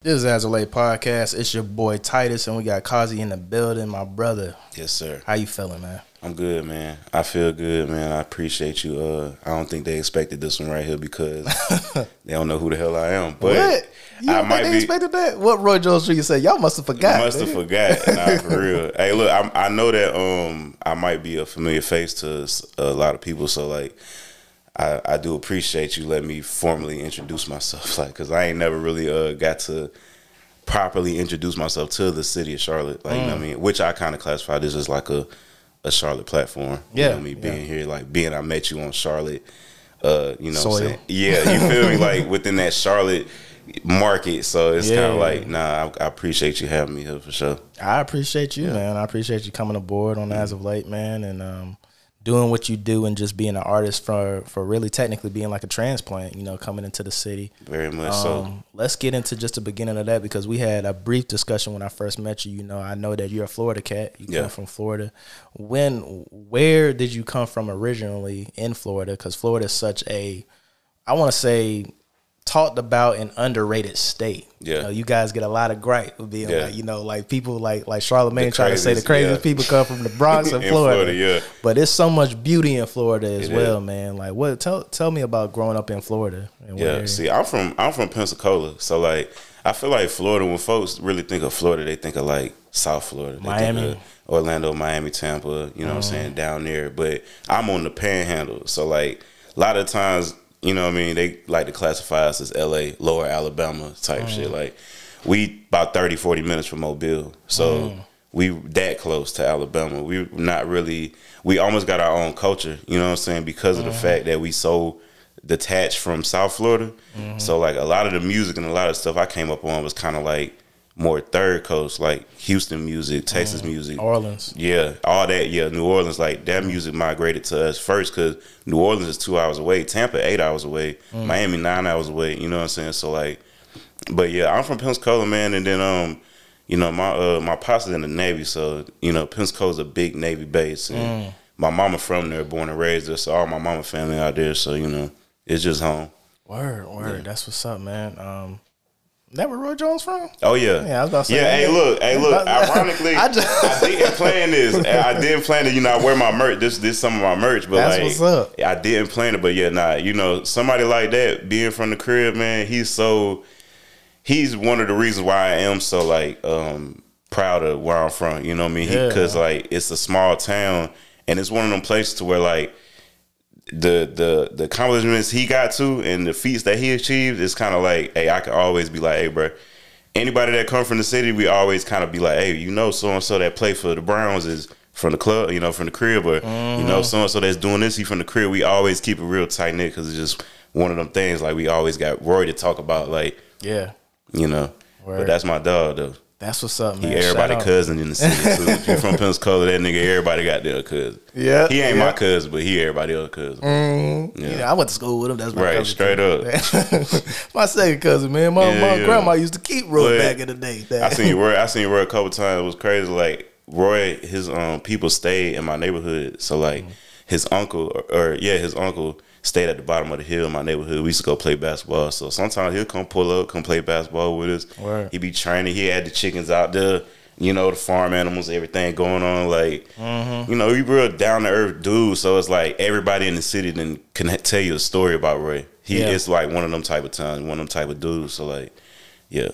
This is Late Podcast. It's your boy Titus, and we got Kazi in the building, my brother. Yes, sir. How you feeling, man? I'm good, man. I feel good, man. I appreciate you. Uh, I don't think they expected this one right here because they don't know who the hell I am. But what? You I might think they be. expected that? What Roy Jones Jr. said? Y'all must have forgot. Must have forgot. Nah, for real. Hey, look, I'm, I know that um I might be a familiar face to a lot of people, so like I I do appreciate you letting me formally introduce myself, like because I ain't never really uh got to properly introduce myself to the city of Charlotte, like you know what I mean, which I kind of classify this as like a a Charlotte platform. you Yeah, know me being yeah. here, like being I met you on Charlotte. Uh, you know, what I'm saying? yeah, you feel me? Like within that Charlotte market, so it's kind Yeah. of like, nah, I, I appreciate you having me here for sure. I appreciate you, man. I appreciate you coming aboard on As of Late, man, and um, doing what you do and just being an artist for for really technically being like a transplant, you know, coming into the city. Very much so. Um, let's get into just the beginning of that because we had a brief discussion when I first met you. You know, I know that you're a Florida cat. You Yeah. come from Florida. When, where did you come from originally in Florida? Because Florida is such a, I want to say, talked about and underrated state. Yeah. you, know, you guys get a lot of gripe with being Yeah. like, you know, like people like like Charlemagne trying to say the craziest, yeah. people come from the Bronx and Florida. Florida, yeah. But there's so much beauty in Florida as It well, is. man. Like, what? Tell tell me about growing up in Florida. And Yeah, see, I'm from I'm from Pensacola, so like I feel like Florida. When folks really think of Florida, they think of like South Florida, they Miami. Orlando, Miami, Tampa. You know what I'm mm-hmm. saying down there. But I'm on the Panhandle, so like a lot of times, you know what I mean. They like to classify us as L.A., Lower Alabama type mm. shit. Like we about 30, 40 minutes from Mobile, so. Mm. We that close to Alabama. We not really. We almost got our own culture. You know what I'm saying? Because of the mm. fact that we so detached from South Florida. Mm-hmm. So like a lot of the music and a lot of stuff I came up on was kind of like more third coast, like Houston music, Texas music. Orleans. Yeah, all that. Yeah, New Orleans, like that music migrated to us first because New Orleans is two hours away, Tampa eight hours away, Miami nine hours away. You know what I'm saying? So like, but yeah, I'm from Pensacola, man, and then um, you know my uh my pops is in the Navy, so you know Pensacola's a big Navy base, and my mama from there, born and raised there, so all my mama family out there, so you know it's just home. Word, word. That's what's up, man. Um, that where Roy Jones from? Oh yeah, Yeah, I was about to say, Yeah, hey, yeah. look, hey, look. Ironically, I I, didn't plan this. I didn't plan to, You know, I wear my merch. This, this some of my merch, but That's like, what's up. I didn't plan it. But yeah, nah. You know, somebody like that being from the crib, man. He's so. He's one of the reasons why I am so like um proud of where I'm from. You know what I mean? Yeah. Because like it's a small town, and it's one of them places to where like the the the accomplishments he got to and the feats that he achieved is kind of like, hey, I can always be like, hey, bro. Anybody that come from the city, we always kind of be like, hey, you know, so and so that play for the Browns is from the club, you know, from the crib, or you Mm-hmm. know, so and so that's doing this, he from the crib. We always keep it real tight knit because it's just one of them things. Like we always got Roy to talk about, like Yeah, you know. Word. But that's my dog though. That's what's up, He man. everybody Shout out. cousin in the city. too. if you from Pensacola, that nigga, everybody got their cousin. Yeah, He ain't yeah. my cousin, but he everybody else cousin. Yeah. I went to school with him. That's my Right, straight up. my second cousin, man. My, Yeah, my yeah. grandma used to keep Roy But back in the day. I seen Roy. I seen Roy a couple times. It was crazy. Like Roy, his um people stayed in my neighborhood. So like Mm-hmm. his uncle, or, or yeah, his uncle stayed at the bottom of the hill in my neighborhood. We used to go play basketball. So sometimes he'll come pull up, come play basketball with us. Word. He be training. He had the chickens out there. You know the farm animals, everything going on. Like Mm-hmm. you know, he real down to earth dude. So it's like everybody in the city then can tell you a story about Roy. He Yeah. is like one of them type of times, one of them type of dudes. So like, yeah.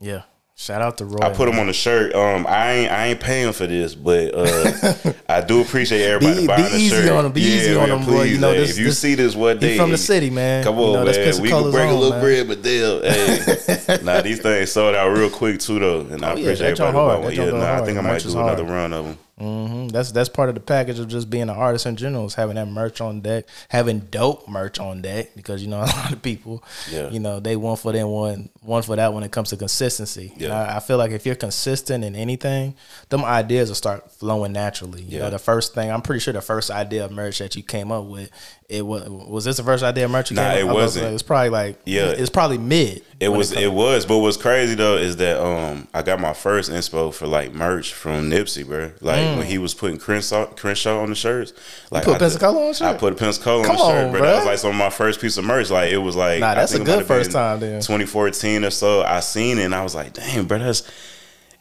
yeah. Shout out to Roy. I put him on the shirt. Um, I ain't I ain't paying for this, but uh, I do appreciate everybody Be- buying be the easy shirt. on him. Be easy on him, boy. You know, hey, this- if you this- see this one He day, from the city, man. Come You on, know, man. We can break a little man. bread, but damn, hey, nah, these things sold out real quick too, though, and I Oh, yeah, appreciate joint everybody. hard. buying one. Yeah, nah, I think I might do another run of them. Mhm. That's that's part of the package of just being an artist in general is having that merch on deck, having dope merch on deck because you know a lot of people, Yeah. you know, they one for them one one for that when it comes to consistency. And Yeah. I, I feel like if you're consistent in anything, them ideas will start flowing naturally. You Yeah. know, the first thing I'm pretty sure the first idea of merch that you came up with, it was was this the first idea of merch you Nah, it? Wasn't. like, It's probably like Yeah. it's probably mid. It was comes- it was, but what's crazy though is that um I got my first inspo for like merch from Nipsey, bro. Like like when he was putting Crenshaw, Crenshaw on the shirts. Like put I, Pensacola on the shirt? I put a Pensacola Come on the shirt, on, bro. That was like some of my first piece of merch. Like it was like Nah, that's a good first time then. 2014 or so. I seen it and I was like, damn, bro, that's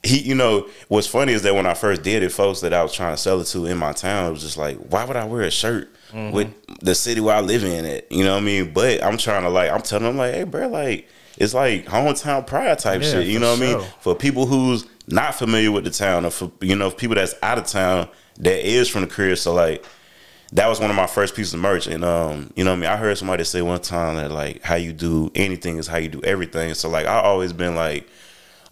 he. You know, what's funny is that when I first did it, folks that I was trying to sell it to in my town, it was just like, why would I wear a shirt Mm-hmm. with the city where I live in? It, you know what I mean? But I'm trying to like, I'm telling them like, hey, bro, like. It's like hometown pride type Yeah, shit. You know what I mean? For people who's not familiar with the town, or for you know people that's out of town that is from the career. So like that was one of my first pieces of merch. And um, you know what I mean? I heard somebody say one time that like how you do anything is how you do everything. So like I always been like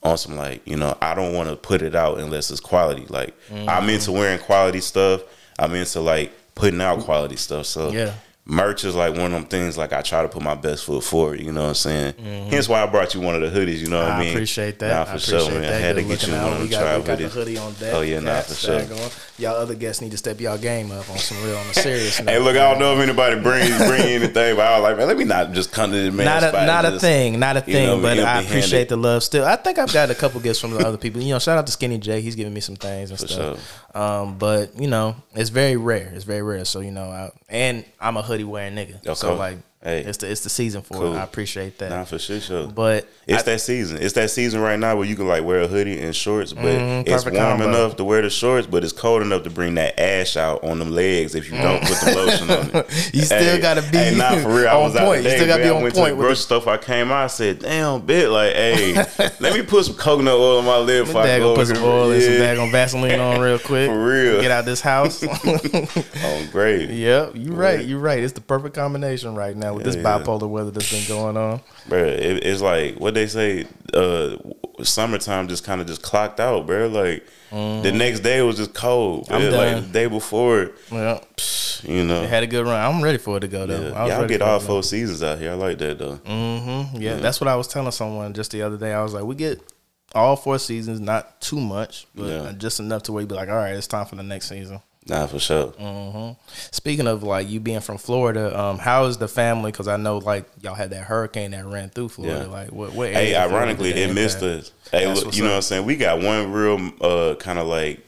on some like, you know, I don't want to put it out unless it's quality. Like I'm into Mm-hmm. wearing quality stuff. I'm into like putting out quality stuff. So Yeah. Merch is like one of them things like I try to put my best foot forward, you know what I'm saying? Hence why I brought you one of the hoodies, you know what I Mm-hmm. I mean? appreciate that. Nah, I for appreciate sure, man. that. I had to get you looking one out. of them tribe the hoodies. hoodie on deck. Oh, yeah, nah, for sure. daggone. Y'all other guests need to step y'all game up on some real, on a serious note. Hey, look, I don't know if anybody brings bring anything, but I was like, man, let me not just come to the man. not a not a thing, not a you know, thing, but I appreciate the love still. I think I've got a couple gifts from the other people. You know, shout out to Skinny J. He's giving me some things and For stuff. Um, but you know, it's very rare. It's very rare. So you know, I, and I'm a hoodie wearing nigga. So Okay. like, Hey. it's the it's the season for Cool. it. I appreciate that. Nah, for sure, sure. But It's I- that season. It's that season right now where you can like wear a hoodie and shorts, but Mhm, it's warm combo. enough to wear the shorts, but it's cold enough to bring that ash out on them legs if you don't put the lotion on it. You still Hey, gotta be hey, nah, for real. I on was out point. You still gotta be man. I on went point to the with grocery stuff. I came out, I said, "Damn, bit like, hey, let me put some coconut oil on my lip before I go gonna put some here." oil and some daggone Vaseline on real quick. For real. Get out this house. Oh, great. yep, you're Right. You're right. It's the perfect combination right now with Yeah, this yeah. bipolar weather that's been going on. bro. It, it's like what they say. Uh, summertime just kind of just clocked out, bro. Like the next day was just cold. Mm-hmm. I'm It- like done. the day before, Yeah, you know. it had a good run. I'm ready for it to go though. yeah. I was Y'all ready get all four seasons out here. I like that though. Mm-hmm. Yeah, that's what I was telling someone just the other day. I was like, we get all four seasons, not too much, but Yeah. just enough to where you be like, all right, it's time for the next season. Nah, for sure. Mm. Speaking of like you being from Florida, um, how is the family? Because I know like y'all had that hurricane that ran through Florida. Yeah. Like what? what Hey, area of Florida ironically, it missed us. Hey, look, you know up. what I'm saying? We got one real uh, kind of like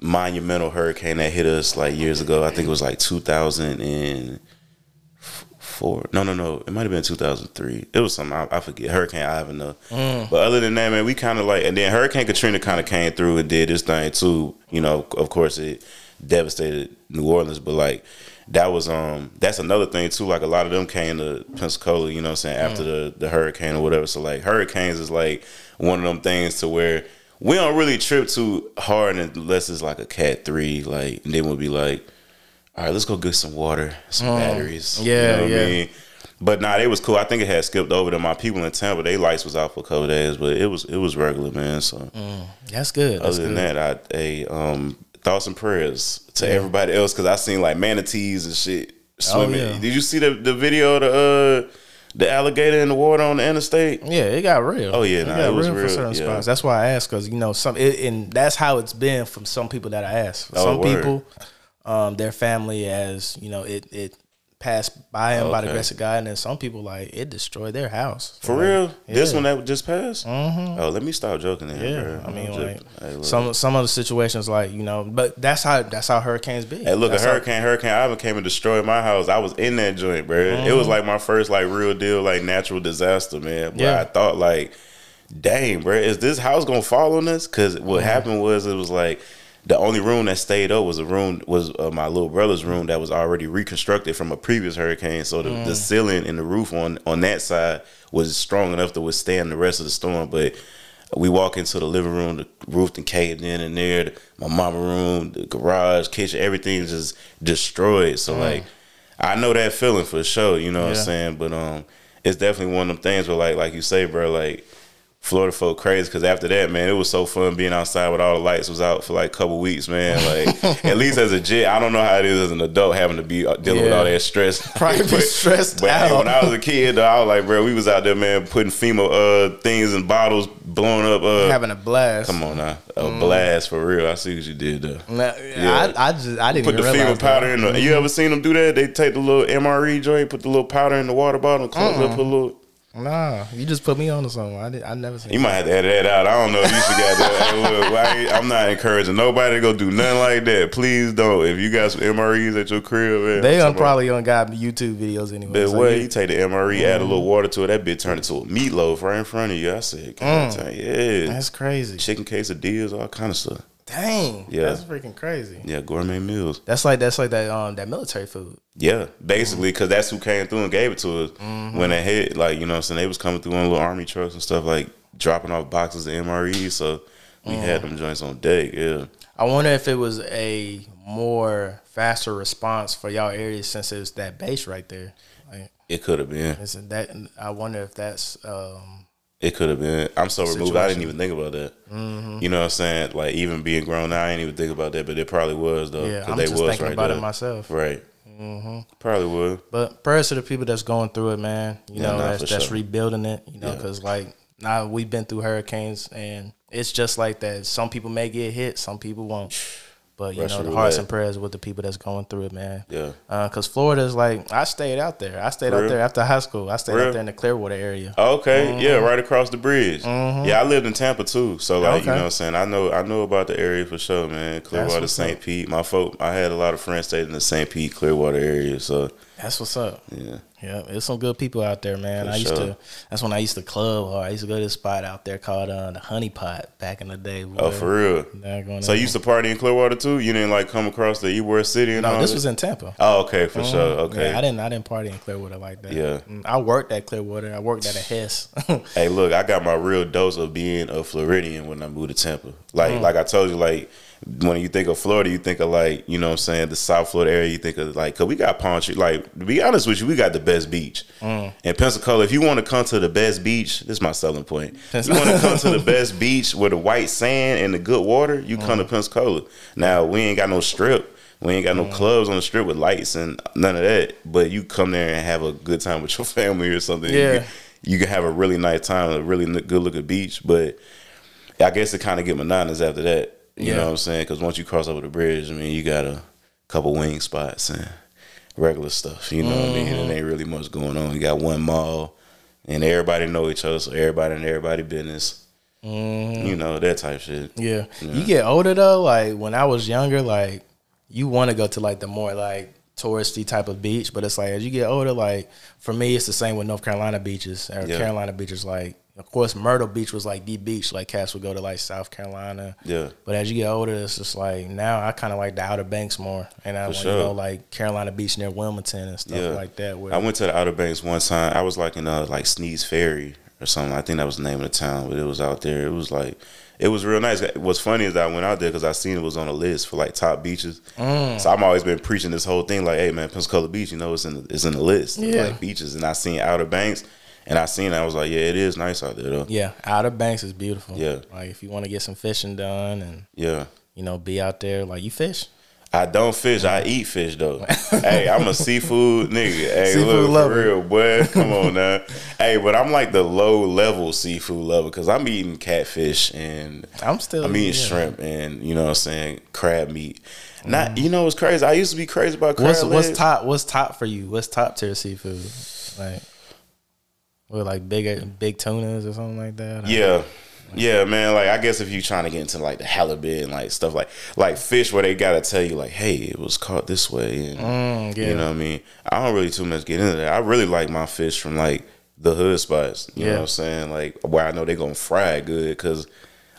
monumental hurricane that hit us like years ago. I think it was like 2004. No, no, no. It might have been 2003. It was something I, I forget. Hurricane Ivan though. Mm. But other than that, man, we kind of like, and then Hurricane Katrina kind of came through and did this thing too. You know, of course, it devastated New Orleans, but like. That was um that's another thing too. Like a lot of them came to Pensacola, you know what I'm saying, after the, the hurricane or whatever. So like hurricanes is like one of them things to where we don't really trip too hard unless it's like a cat three, like and then we'll be like, all right, let's go get some water, some batteries. Mm. Yeah, you know yeah. I mean? But nah, it was cool. I think it had skipped over to my people in Tampa. They lights was out for a couple days, but it was it was regular, man. So That's good. That's other than good. that, I a um thoughts and prayers to everybody else because I seen like manatees and shit swimming. Oh, yeah. Did you see the the video of the uh the alligator in the water on the interstate? Yeah, it got real. Oh, yeah, it nah, got it was real, for certain yeah. spots. That's why I asked because you know some, it, and that's how it's been from some people that I asked. Oh, some word. people, um, their family as you know it it passed by them by the Okay. grace of God, and then some people like it destroyed their house For Like, real? This one that just passed? Mm-hmm. Oh, let me stop joking. Then, Yeah, bro. I mean, I'm like just- hey, some some of the situations, like you know, but that's how that's how hurricanes be. Hey, look, That's a how- hurricane, Hurricane Ivan came and destroyed my house. I was in that joint, bro. It was like my first like real deal like natural disaster, man. But Yeah. I thought like, dang, bro, is this house gonna fall on us? Because what happened was it was like the only room that stayed up was a room was uh, my little brother's room that was already reconstructed from a previous hurricane. So the, the ceiling and the roof on on that side was strong enough to withstand the rest of the storm, but. We walk into the living room, the roof and caved in and there. My mama room, the garage, kitchen, everything just destroyed. So like, I know that feeling for sure. You know what I'm saying? But um, it's definitely one of them things where like, like you say, bro, like. Florida folk crazy because after that, man, it was so fun being outside with all the lights was out for like a couple weeks, man. Like at least as a jet, I don't know how it is as an adult having to be uh, dealing with all that stress. Probably be stressed but hey, out. when I was a kid, though, I was like, bro, we was out there, man, putting FEMA uh, things in bottles, blowing up. Uh, having a blast. come on now, a Mm. blast for real. I see what you did there. Nah, Yeah. I, I just I didn't Put the even realize FEMA powder that. in the. You ever seen them do that? They take the little MRE joint, put the little powder in the water bottle, close it up, put a little. Nah, you just put me on to something. I did. I never seen. You might have to edit that out. I don't know if you should got that. Hey, look, I'm not encouraging nobody to go do nothing like that. Please don't. If you got some MREs at your crib, man, They talking probably on got YouTube videos anyway. But so what you- you take the MRE, add a little water to it, that bitch turned into a meatloaf right in front of you. I said, God, damn, yeah, Mm. that's crazy. chicken quesadillas, all kind of stuff. Dang. Yeah. That's freaking crazy. Yeah, gourmet meals. That's like that's like that um that military food. Yeah, basically, because that's who came through and gave it to us Mm-hmm. when they hit. Like you know, what I'm saying they was coming through on little army trucks and stuff, like dropping off boxes of MRE. So we Mm. had them joints on deck. Yeah, I wonder if it was a more faster response for y'all area since it's that base right there. Like, it could have been. it that? I wonder if that's um It could have been. I'm so removed. I didn't even think about that. Mm-hmm. You know what I'm saying? Like even being grown now, I didn't even think about that. But it probably was though. yeah. I'm they just was thinking right about there. it myself. Right. Probably would. But prayers to the people that's going through it, man. You Yeah, know, that's, that's sure. rebuilding it. You know, Yeah. because like now we've been through hurricanes, and it's just like that. Some people may get hit, some people won't. But you Russian know, the hearts roulette. and prayers with the people that's going through it, man. Yeah. Because Florida is like, I stayed out there. I stayed Real? out there after high school. I stayed Real? out there in the Clearwater area. Okay, yeah, right across the bridge. Yeah, I lived in Tampa too, so like you Mm-hmm. Know, what I'm saying I know I know about the area for sure, man. Clearwater, St. Pete. My folk, I had a lot of friends stayed in the St. Pete, Clearwater area, so That's what's up. yeah. Yeah, there's some good people out there, man. For I used sure. to. That's when I used to club, or I used to go to this spot out there called uh, the Honey Pot back in the day. Oh, for real. real? So you used to party in Clearwater too? You didn't like come across the Ybor City and No, all this was in Tampa. Oh, okay, for sure. Okay. Yeah, I didn't. I didn't party in Clearwater like that. Yeah. Mm, I worked at Clearwater. I worked at a Hess. Hey, look, I got my real dose of being a Floridian when I moved to Tampa. Like, Mm. like I told you, like when you think of Florida, you think of like, you know, what I'm saying the South Florida area. You think of like, cause we got Palm Tree. Like, to be honest with you, we got the best beach Mm. in Pensacola. If you want to come to the best beach, this is my selling point. If you want to come to the best beach with the white sand and the good water, you come to Mm. Pensacola. Now we ain't got no strip. We ain't got no clubs on the strip with lights and none of that. But you come there and have a good time with your family or something. You Yeah. can- you can have a really nice time, a really good looking beach, but I guess it kind of get monotonous after that. You Yeah. know what I'm saying? Because once you cross over the bridge, I mean, you got a couple wing spots and regular stuff. You know what I mean? And mm-hmm. ain't really much going on. You got one mall, and everybody know each other, so everybody in everybody business. Mm-hmm. You know that type shit. yeah. You get older though. Like when I was younger, like you want to go to like the more like touristy type of beach, but it's like as you get older, like for me, it's the same with North Carolina beaches or Yeah. Carolina beaches. Like of course, Myrtle Beach was like the beach. Like cats would go to like South Carolina. Yeah. But as you get older, it's just like now I kind of like the Outer Banks more, and I want to go like Carolina Beach near Wilmington and stuff Yeah. like that. Where I went to the Outer Banks one time. I was like in uh like Sneads Ferry or something. I think that was the name of the town, but it was out there. It was like it was real nice. What's funny is that I went out there because I seen it was on a list for like top beaches. Mm. So I'm always been preaching this whole thing like, hey man, Pensacola Beach, you know, it's in the, it's in the list Yeah. like beaches. And I seen Outer Banks, and I seen it. I was like, yeah, it is nice out there though. yeah, Outer Banks is beautiful. Yeah. like if you want to get some fishing done and Yeah. you know be out there, like you fish. I don't fish. I eat fish though. hey, I'm a seafood nigga. Hey, Seafood look lover. real, boy. Come on now. hey, but I'm like the low level seafood lover because I'm eating catfish and I'm still. I'm eating yeah. shrimp and you know what I'm saying crab meat. Not mm. you know what's crazy. I used to be crazy about crab What's what's top? What's top for you? What's top tier seafood? Like, with like big big tunas or something like that. Yeah. Yeah, man. Like I guess if you trying to get into like the halibut and like stuff like like fish where they gotta tell you like, hey, it was caught this way and Mm, yeah. you know what I mean. I don't really too much get into that. I really like my fish from like the hood spots. You know Yeah. what I'm saying? Like where I know they're gonna fry good because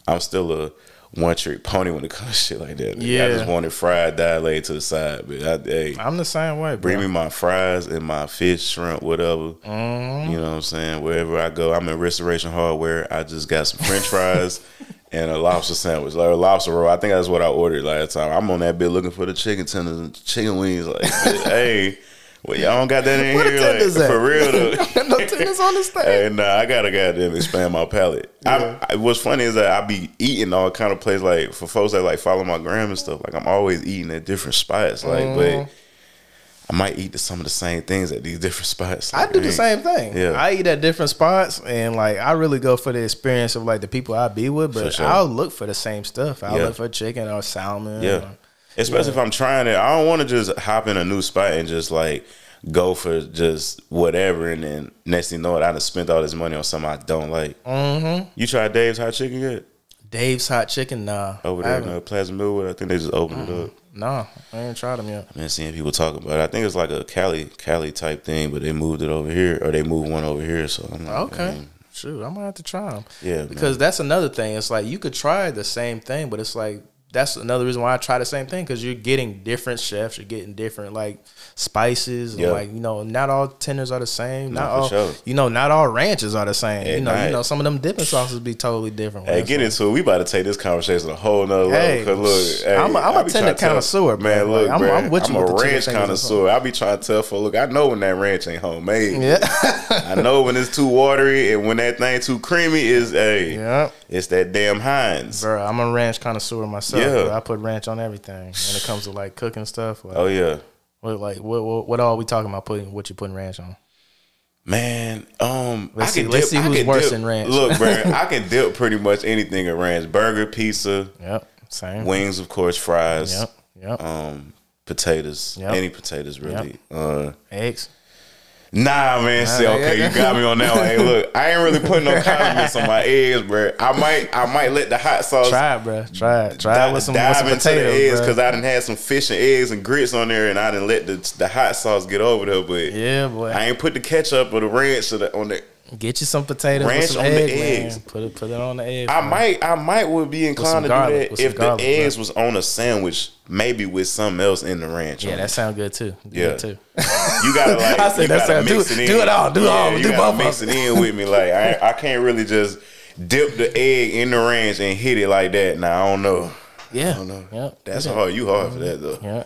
I'm still a one trick pony when it comes to shit like that. Yeah. I just want it fried, dilated to the side. But I, hey, I'm the same way. Bro. bring me my fries and my fish, shrimp, whatever. Mm-hmm. You know what I'm saying? Wherever I go, I'm in Restoration Hardware. I just got some French fries and a lobster sandwich, like a lobster roll. I think that's what I ordered last time. I'm on that bit looking for the chicken tenders and chicken wings. Like, hey, well, y'all don't got that in the here, like, at? for real though. no tennis on the stage. Hey, nah, I gotta goddamn expand my palate. I, I, what's funny is that I be eating all kind of places. Like for folks that like follow my gram and stuff, like I'm always eating at different spots. Like, Mm-hmm. but I might eat some of the same things at these different spots. I Like, do the same thing. Yeah. I eat at different spots, and like I really go for the experience of like the people I be with. But sure. I'll look for the same stuff. I'll Yeah. look for chicken or salmon. Yeah. or- Especially if I'm trying it, I don't want to just hop in a new spot and just like go for just whatever, and then next thing you know, it, I done spent all this money on something I don't like. Mm-hmm. You tried Dave's hot chicken yet? Dave's hot chicken, nah. Over there in haven't. uh, Plaza Midwood, I think they just opened it up. Nah, I ain't tried them yet. I've been seeing people talk about it. I think it's like a Cali Cali type thing, but they moved it over here, or they moved one over here. So I'm like, Okay. man, Shoot, I might have to try them. Yeah, because that's another thing. It's like you could try the same thing, but it's like that's another reason why I try the same thing because you're getting different chefs, you're getting different like spices, and like you know, not all tenders are the same. Not for all, sure. you know, not all ranches are the same. At you know, night. you know, some of them dipping sauces be totally different. Hey, get into it. We about to take this conversation a whole nother Hey, level. Cause look, hey, I'm a- I'm a tender connoisseur, bro. Man, look, Like, I'm- I'm with you I'm with a ranch connoisseur. I be trying to tell for look. I know when that ranch ain't homemade. Yeah, I know when it's too watery and when that thing too creamy is hey, yeah, it's that damn Heinz. bro. I'm a ranch connoisseur myself. Yeah. bro. I put ranch on everything when it comes to like cooking stuff. Like, Oh yeah. what, like what, what, what all we talking about? Putting what you putting ranch on? Man, um, Let's I see- can let's dip, see who's worse dip- than ranch. Look, bro, I can dip pretty much anything in ranch. Burger, pizza, Yep, same. wings, of course, fries, Yep, yep. um, potatoes, Yep. any potatoes really. Uh, Eggs. Nah, man. See, okay, you got me on that one. Hey, look, I ain't really putting no condiments on my eggs, bro. I might, I might let the hot sauce Try it, bro. Try it. Try it dive, with some, dive with some into the eggs potatoes, because. I done had some fish and eggs and grits on there, and I didn't let the the hot sauce get over there. But Yeah, boy. I ain't put the ketchup or the ranch or the, on the. Get you some potatoes Ranch with some on the eggs. man. Put it, put it on the egg. I man. might, I might would be inclined to garlic, do that if garlic, the bro. eggs was on a sandwich, maybe with something else in the ranch. Yeah, that it. sound good too. Yeah. Good too. You gotta like. I said that sound- do- it in. do it all, do all, you do both mix it in with me. Like I, I can't really just dip the egg in the ranch and hit it like that. Now I don't know. Yeah. I don't know. Yep. That's yeah. hard. You hard for that though. Yeah.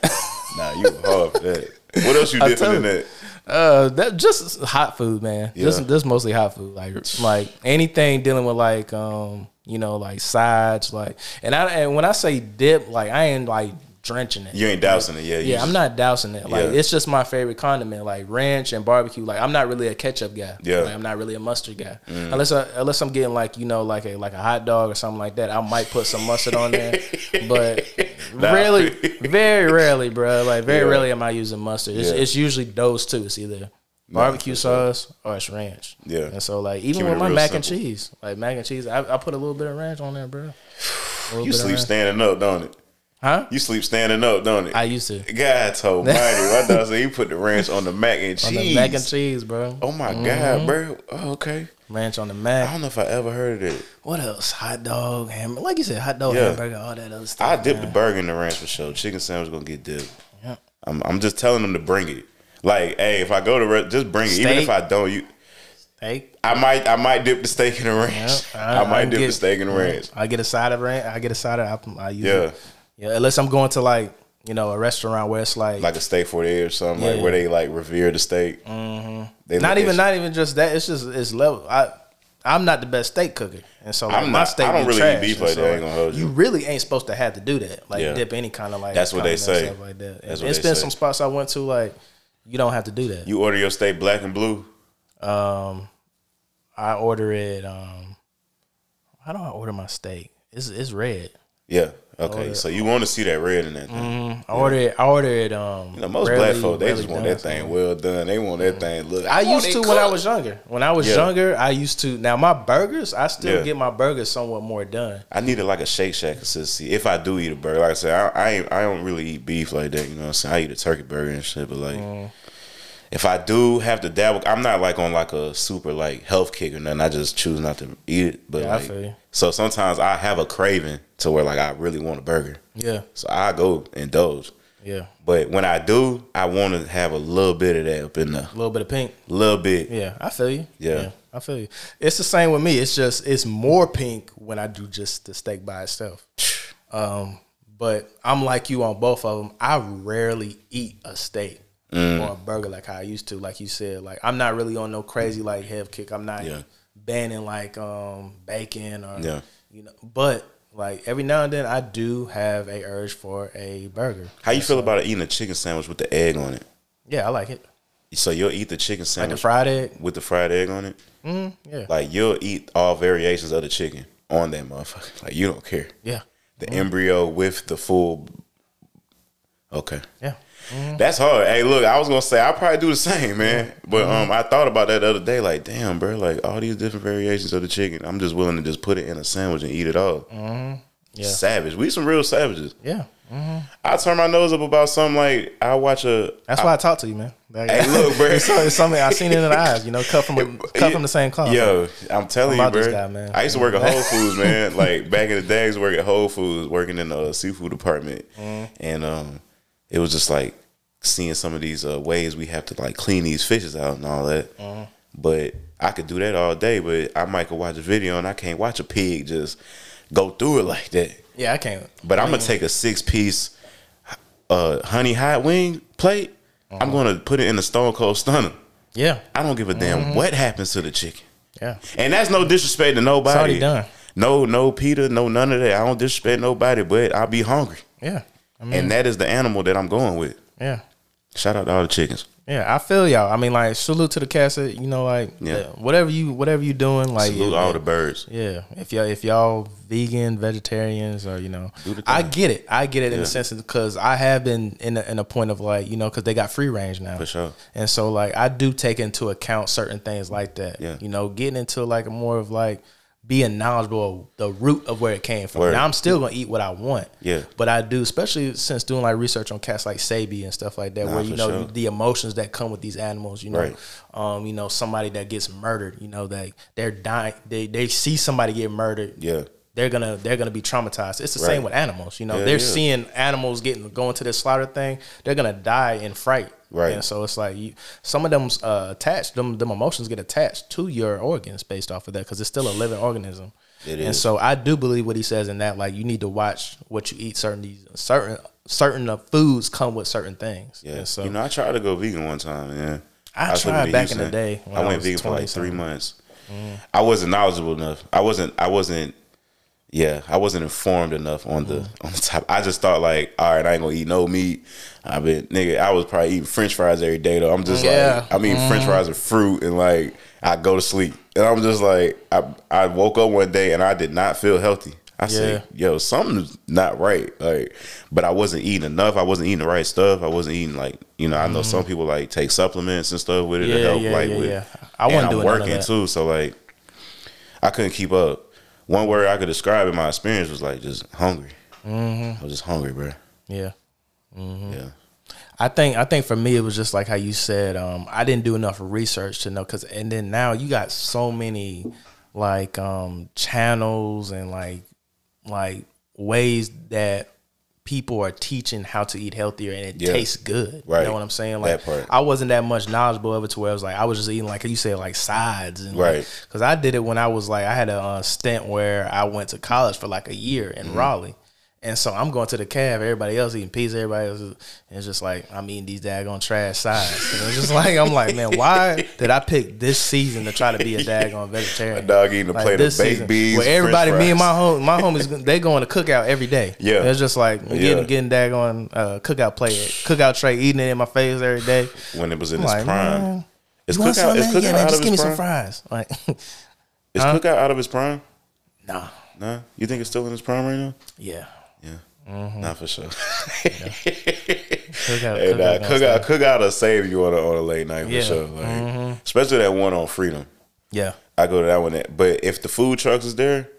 Nah, you hard for that. What else you dipping in that? Uh, that just hot food, man. Yeah. Just just mostly hot food. Like like anything dealing with like um you know like sides like and I and when I say dip like I ain't like drenching it. You ain't dousing it. Yeah. Yeah, I'm not dousing it. Like Yeah. it's just my favorite condiment, like ranch and barbecue. Like I'm not really a ketchup guy. Yeah. Mm. Like, I'm not really a mustard guy. Unless I, unless I'm getting like you know like a like a hot dog or something like that, I might put some mustard on there. but Nah. rarely, very rarely, bro. Like very Yeah. rarely am I using mustard. It's, Yeah. it's usually those two. It's either barbecue sauce or it's ranch. Yeah. And so like even Keeping with my mac and cheese, like mac and cheese, I, I put a little bit of ranch on there, bro. You sleep standing up, don't it? Huh? You sleep standing up, don't it? I used to God told mighty. My dog said he put the ranch on the mac and cheese. on the mac and cheese, bro. Oh my god, mm-hmm. bro. Oh, okay. Ranch on the mac. I don't know if I ever heard of it. What else? Hot dog, ham. Like you said, hot dog, Yeah. hamburger, all that other stuff. I dip the burger in the ranch for sure. Chicken sandwich gonna get dipped. Yeah. I'm, I'm just telling them to bring it. Like, hey, if I go to re- just bring it. Even if I don't, you, Hey, I might, I might dip the steak in the ranch. Yeah, I, might I dip get- the steak in the ranch. I get a side of ranch. I get a side of. I, I use Yeah, it. Yeah, unless I'm going to like you know a restaurant where it's like, like a steak for the or something, like where they like revere the steak. Mm-hmm. They not even not even just that. It's just it's level. I I'm not the best steak cooker, and so like, I'm my not- steak I don't really trash. eat beef like that, I ain't gonna hold you. really ain't supposed to have to do that. Like Yeah. dip any kind of like. That's what they say. Stuff like that. That's And what it's they been say. some spots I went to like you don't have to do that. You order your steak black and blue. Um, I order it. Um, how do I order my steak? It's it's red. Yeah. Okay. Order- So you want to see that red in that thing. I order it. I order it. Um, You know, most rarely- black folk they just want that thing well done. They want that thing look. I used to it when I was younger. When I was Yeah. younger, I used to. Now my burgers, I still Yeah. get my burgers somewhat more done. I needed like a Shake Shack consistency. If I do eat a burger, like I said, I, I I don't really eat beef like that. You know what I'm saying? I eat a turkey burger and shit, but like. Mm. If I do have to dabble, I'm not like on like a super like health kick or nothing. I just choose not to eat it. But Yeah, I like, feel you. so sometimes I have a craving to where like I really want a burger, Yeah, so I go indulge. yeah. But when I do, I want to have a little bit of that up in there, A little bit of pink. a little bit. Yeah, I feel you. Yeah. I feel you. It's the same with me. It's just it's more pink when I do just the steak by itself. Um, but I'm like you on both of them. I rarely eat a steak Mm. or a burger like how I used to. Like you said, like I'm not really on no crazy like health kick. I'm not Yeah. banning like um bacon or Yeah. you know. But like every now and then, I do have a urge for a burger. How you feel about eating a chicken sandwich with the egg on it? Yeah, I like it. So you'll eat the chicken sandwich Like the fried egg. with the fried egg on it? Mm, yeah, Like you'll eat all variations of the chicken on that motherfucker. Like you don't care. yeah, The embryo with the full. Okay. yeah. That's hard. Hey, look, I was gonna say I probably do the same, man. But um, I thought about that the other day. Like, damn, bro, like all these different variations of the chicken. I'm just willing to just put it in a sandwich and eat it all. Yeah. Savage. We some real savages. Yeah. I turn my nose up about something like I watch a. That's why I talk to you, man. Like, Hey, look, bro. it's, it's something I seen it in the eyes. You know, cut from a, cut from the same cloth. Yo, I'm telling I'm you, bro. guy, man. I used to work at Whole Foods, man. Like back in the days, I work at Whole Foods, working in the seafood department, Mm-hmm. and um, it was just like seeing some of these uh, ways we have to like clean these fishes out and all that. Mm-hmm. But I could do that all day, but I might could watch a video and I can't watch a pig just go through it like that. Yeah, I can't. But I'm gonna take a six piece uh, honey hot wing plate. Uh-huh. I'm gonna put it in the Stone Cold Stunner. Yeah. I don't give a damn Mm-hmm. what happens to the chicken. Yeah. And that's no disrespect to nobody. already done. No, no PETA, no none of that. I don't disrespect nobody, but I'll be hungry. Yeah. I mean, And that is the animal that I'm going with. yeah. Shout out to all the chickens. Yeah, I feel y'all. I mean, like, salute to the that, You know, like, Yeah. whatever you, whatever you doing, like, Salute all the birds. Yeah, if y'all if y'all vegan, vegetarians, or you know, I get it. I get it in Yeah. the sense because I have been in a, in a point of like you know because they got free range now For sure. and so like I do take into account certain things like that. Yeah. you know, getting into like a more of like being knowledgeable of the root of where it came from. Word. Now I'm still gonna eat what I want. Yeah. but I do, especially since doing like research on cats like Sebi and stuff like that, Nah, where you know sure. the emotions that come with these animals. You know, Right. um, you know somebody that gets murdered. You know, they they're dying. They they see somebody get murdered Yeah. they're gonna they're gonna be traumatized. It's the Right. same with animals. You know, Yeah, they're yeah. seeing animals getting going to this slaughter thing. They're gonna die in fright. Right. And so it's like you, some of them uh, attached. Them them emotions get attached to your organs based off of that because it's still a living organism. It And is. so I do believe what he says in that. Like you need to watch what you eat. Certain these certain certain foods come with certain things. Yeah. And so you know, I tried to go vegan one time, yeah. I living tried back in the day when I, I went vegan for like three months. I wasn't knowledgeable enough. I wasn't I wasn't yeah, I wasn't informed enough on the Mm. on the top. I just thought like, all right, I ain't gonna eat no meat. I been nigga, I was probably eating French fries every day though. I'm just Yeah. like, I'm eating French fries and fruit, and like I go to sleep, and I'm just like, I I woke up one day and I did not feel healthy. I said, yo, something's not right. Like, but I wasn't eating enough. I wasn't eating the right stuff. I wasn't eating like, you know, I know some people like take supplements and stuff with it to Mm-hmm. Help yeah, like yeah, with yeah. I wasn't doing working too, so like I couldn't keep up. One word I could describe in my experience was like just hungry. Mm-hmm. I was just hungry, bro. yeah. Yeah, I think I think for me it was just like how you said. Um, I didn't do enough research to know because, and then now you got so many like um, channels and like like ways that people are teaching how to eat healthier and it Yeah. tastes good. Right. You know what I'm saying? Like. I wasn't that much knowledgeable of it to where I was like I was just eating like you said like sides and Right. Because I did it when I was like I had a uh, stint where I went to college for like a year in Mm-hmm. Raleigh. And so I'm going to the cab. Everybody else eating pizza. Everybody else, is, and it's just like I'm eating these daggone trash sides. And it's just like I'm like, man, why did I pick this season to try to be a daggone vegetarian? A dog eating a plate of baked beans, Where everybody, me and my home, my homies, they going to cookout every day. Yeah. And it's just like Yeah. getting getting daggone uh, cookout plate, cookout tray, eating it in my face every day. when it was in I'm its like, prime. man, Is cookout some, is cookout Yeah, man, out just of give me its some fries. Like, Is cookout out of its prime? nah, Nah, you think it's still in its prime right now? yeah. Yeah, Mm-hmm. not for sure. Cookout, Hey, cookout, gonna cookout, stay. cookout will save you on a, on a late night for Yeah. Mm-hmm. sure. Especially that one on Freedom. Yeah. I go to that one. That, but if the food trucks is there,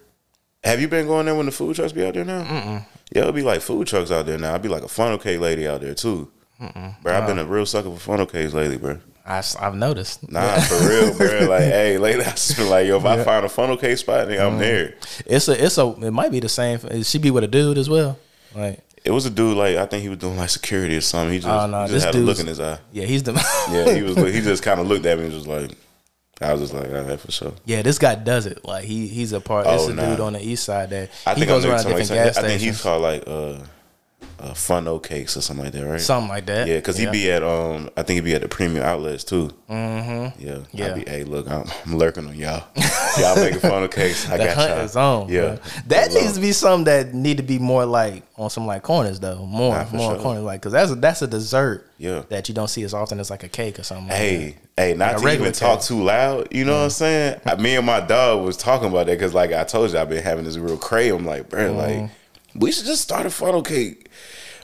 have you been going there when the food trucks be out there now? Mm-mm. Yeah, it'll be like food trucks out there now. I'll be like a funnel cake lady out there too. Bro, I've been a real sucker for funnel cakes lately, bro. I, have noticed. Nah, for real, bro. Like, hey, lately I just been like, yo, if I find a funnel cake spot, nigga, Mm-hmm. I'm there. It's a, it's a, it might be the same. She be with a dude as well. Like, It was a dude like I think he was doing like security or something. He just, Oh, no, he just had a look in his eye. yeah, he's the. Yeah, he was. He just kind of looked at me and was like, I was just like, all right, for sure. Yeah, this guy does it. Like he he's a part. It's Oh, a nah. dude on the east side that I he think goes around different gas I think he's called like uh, uh Funo Cakes or something like that, right? something like that. Yeah, because he'd be at um, I think he'd be at the premium outlets too. Mm-hmm. Yeah, Yeah. I be, hey, look, I'm, I'm lurking on y'all. y'all making fun of cakes. I The got hunt y'all. is on. Yeah, bro. that needs to be something that need to be more like on some like corners though. More Nah, more sure. corners like because that's a, that's a dessert. Yeah. that you don't see as often as like a cake or something. like Hey, hey, not Like to even talk too loud. You know what I'm saying? I, me and my dog was talking about that because, like I told you, I've been having this real crave. I'm like, bro, Mm-hmm. like we should just start a funnel cake.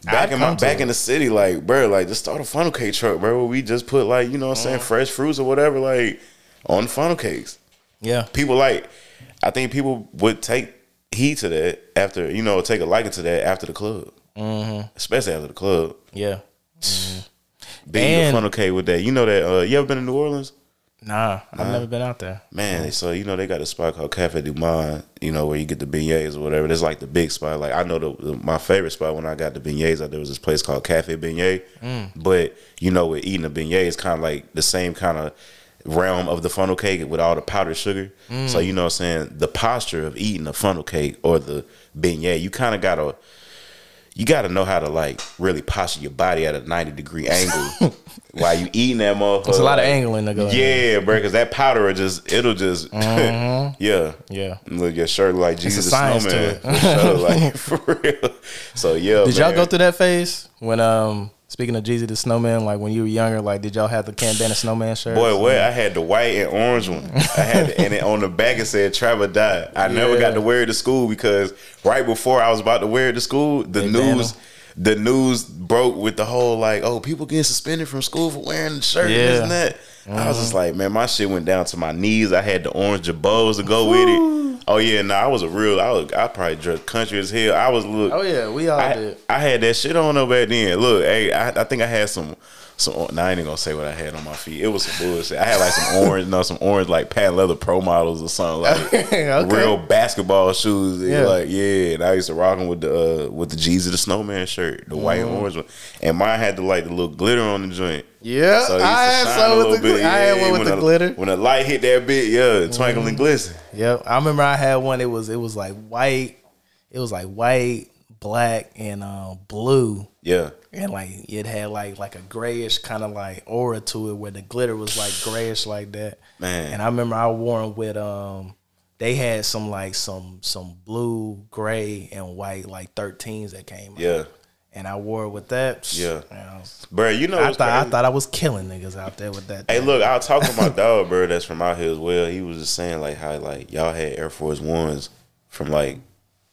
back I'd in my back it. in the city, like bro, like just start a funnel cake truck, bro. Where we just put like you know what I'm saying, Mm. fresh fruits or whatever, like on funnel cakes. Yeah. People like, I think people would take heed to that after you know take a liking to that after the club, mm-hmm. especially after the club. Yeah. Big And- funnel cake with that. You know that? Uh, you ever been to New Orleans? Nah, I've never been out there. Man, so you know they got a spot called Cafe du Monde, you know, where you get the beignets or whatever. That's like the big spot. Like I know the, the my favorite spot when I got the beignets out there was this place called Cafe Beignet. Mm. But you know, with eating a beignet, it's kind of like the same kind of realm of the funnel cake with all the powdered sugar. So mm. you know what I'm saying? The posture of eating a funnel cake or the beignet, you kind of gotta you gotta know how to like really posture your body at a 90 degree angle while you eating that motherfucker. It's a lot of angling to go. yeah, bro, because that powder will just it'll just yeah. Yeah. Look, your shirt like Jeezy the Snowman. sure, like for real. So yeah, Did y'all go through that phase when um speaking of Jeezy the Snowman, like when you were younger, like did y'all have the Can't Snowman shirt? Boy, what I had the white and orange one. I had, and it on the back it said "Trap or Die." I never got to wear it to school because right before I was about to wear it to school, the news, the news broke with the whole like, "Oh, people getting suspended from school for wearing the shirt and this and that." I was just like, man, my shit went down to my knees. I had the orange jabos to go with it. Oh yeah, no, I was a real. I was, I probably dressed country as hell. I was look. Oh yeah, we all I, did. I had that shit on though back then. Look, hey, I, I think I had some. Some, nah, I ain't even gonna say what I had on my feet. It was some bullshit. I had like some orange, no, some orange like patent leather pro models or something like Okay. real basketball shoes. Yeah. Yeah. Like yeah, and I used to rock them with the uh, with the Jeezy the Snowman shirt, the white and Mm-hmm. orange one, and mine had the like the little glitter on the joint. Yeah, So it used to I had some with the gl- I had one with when the the- glitter. When the light hit that bit, yeah, twinkle and glisten. Yep, I remember I had one. It was it was like white. It was like white, black, and uh, blue, Yeah, and like it had like like a grayish kind of like aura to it, where the glitter was like grayish like that. Man. and I remember I wore them with um. They had some like some some blue, gray, and white like 13s that came. out. yeah, and I wore it with that. Yeah. Bro. You know, I thought I thought I was killing niggas out there with that. Hey, look, I was talking to my dog, bro. That's from out here as well. He was just saying like how like y'all had Air Force Ones from like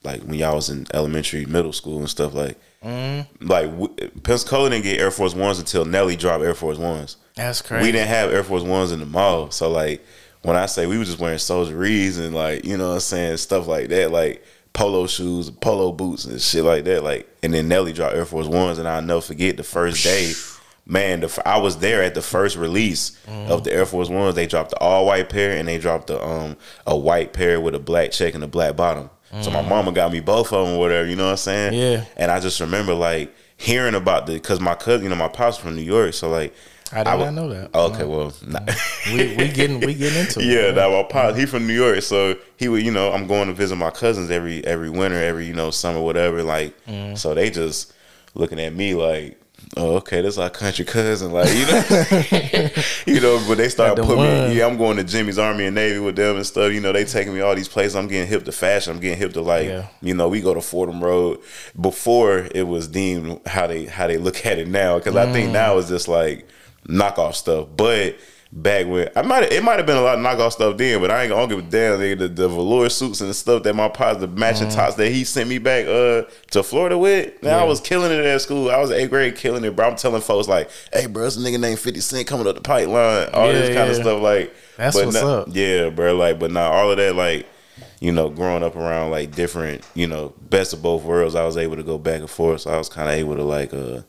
like when y'all was in elementary, middle school and stuff like. Mm-hmm. Like w- Pensacola didn't get Air Force Ones until Nelly dropped Air Force Ones. That's crazy. We didn't have Air Force Ones in the mall, so like when I say we were just wearing soldieries and like you know what I'm saying stuff like that, like polo shoes, polo boots and shit like that, like and then Nelly dropped Air Force Ones, and I'll never forget the first day. Man, the, f- I was there at the first release of the Air Force Ones. They dropped the all white pair and they dropped the um a white pair with a black check and a black bottom. So my mm. mama got me both of them, whatever. You know what I'm saying? Yeah. And I just remember like hearing about the because my cousin, you know, my pops from New York, so like I did I not know that. Oh, okay, well, nah. Mm. we we getting we getting into it. yeah, that my pops. Mm. He from New York, so he would, you know, I'm going to visit my cousins every every winter, every you know summer, whatever. Like, Mm. so they just looking at me like, oh, okay, that's our country cousin, like you know, you know. But they start putting one. me. Yeah, I'm going to Jimmy's Army and Navy with them and stuff. You know, they taking me all these places. I'm getting hip to fashion. I'm getting hip to like, Yeah. you know, we go to Fordham Road. Before it was deemed how they how they look at it now, because I Mm. think now it's just like knockoff stuff. But back when I might it might have been a lot of knockoff stuff then, but I ain't gonna give a damn. Nigga, the, the velour suits and the stuff that my pops, the matching Mm. tops that he sent me back uh to Florida with. Man, I was killing it at school. I was eighth grade killing it, bro. I'm telling folks like, hey, bro, this nigga named Fifty Cent coming up the pipeline. All this Yeah, kind of stuff like. That's but what's nah- up. Yeah, bro. Like, but now all of that like. You know, growing up around like different, you know, best of both worlds, I was able to go back and forth. So I was kind of able to like, uh,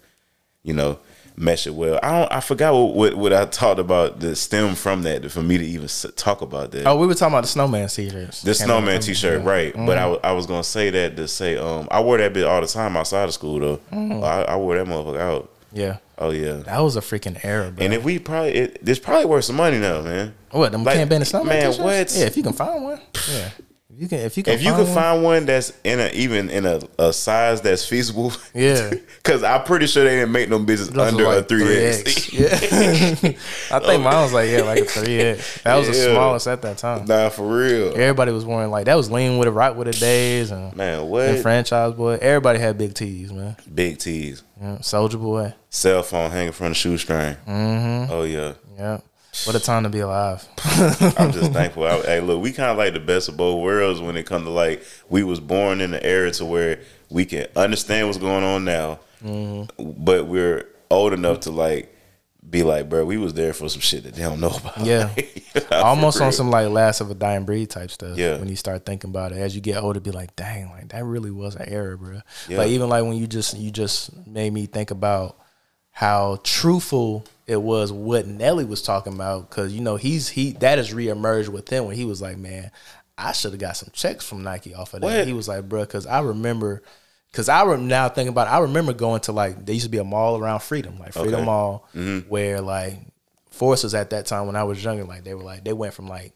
you know, mesh it well. I don't. I forgot what, what what I talked about that stem from that for me to even talk about that. Oh, we were talking about the snowman t-shirts. the snowman. T-shirt, right? But I, I was gonna say that to say um I wore that bit all the time outside of school though. I, I wore that motherfucker out. Yeah, Oh yeah. that was a freaking era, bro. And if we probably it, this probably worth some money now, man. what them like, can't the snowman man, t-shirts? what? Yeah, if you can find one. Yeah, you can, if you can, If you find one, find one that's in a even in a, a size that's feasible, Yeah. Because I'm pretty sure they didn't make no business Those under was a like three X. Yeah, I think mine was like yeah, like a three X. That was the smallest at that time. Nah, for real, Everybody was wearing like that was lean with it, right with it days and, man. and What franchise boy. Everybody had big tees, man. big tees, Yeah, Soulja Boy. cell phone hanging from the shoestring. Mm-hmm. Oh yeah. Yeah, what a time to be alive. I'm just thankful. I, hey, look, we kind of like the best of both worlds when it comes to like we was born in the era to where we can understand what's going on now, Mm-hmm. but we're old enough to like be like, bro, we was there for some shit that they don't know about. Yeah. Almost on some like last of a dying breed type stuff. Yeah. When you start thinking about it, as you get older, be like, dang, like that really was an error, bro. Yeah. Like even like when you just you just made me think about how truthful it was what Nelly was talking about because you know he's he that has reemerged with him when he was like, man, I should have got some checks from Nike off of that. What? He was like, bro, because I remember. Cause I now thinking about it, I remember going to like there used to be a mall around Freedom, like Freedom Okay. Mall, Mm-hmm. where like forces at that time when I was younger, like they were like they went from like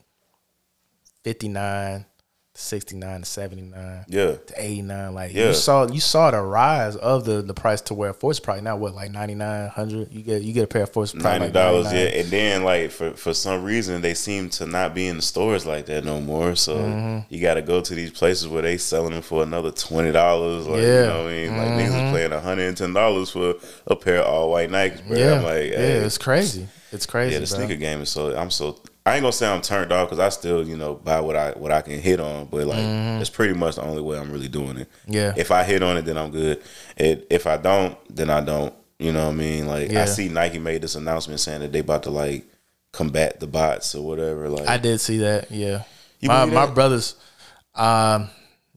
fifty nine to sixty nine to seventy nine Yeah. to eighty nine. Like Yeah. you saw you saw the rise of the the price to where force probably now what like ninety nine hundred. You get you get a pair of force probably Ninety like dollars, $99. yeah, and then like for for some reason they seem to not be in the stores like that no more. So Mm-hmm. you got to go to these places where they selling them for another twenty dollars. Like you Yeah. know what I mean? Like niggas paying hundred and ten dollars for a pair of all white Nikes. Bro. Yeah, I'm like, yeah, hey, it's crazy. It's crazy. yeah, the bro. sneaker game is so. I'm so. I ain't gonna say I'm turned off because I still you know buy what I what I can hit on, but like it's pretty much the only way I'm really doing it. Yeah. If I hit on it, then I'm good. It, if I don't, then I don't. You know what I mean? Like Yeah. I see Nike made this announcement saying that they about to like combat the bots or whatever. Like I did see that. Yeah, my believe my brothers. Um,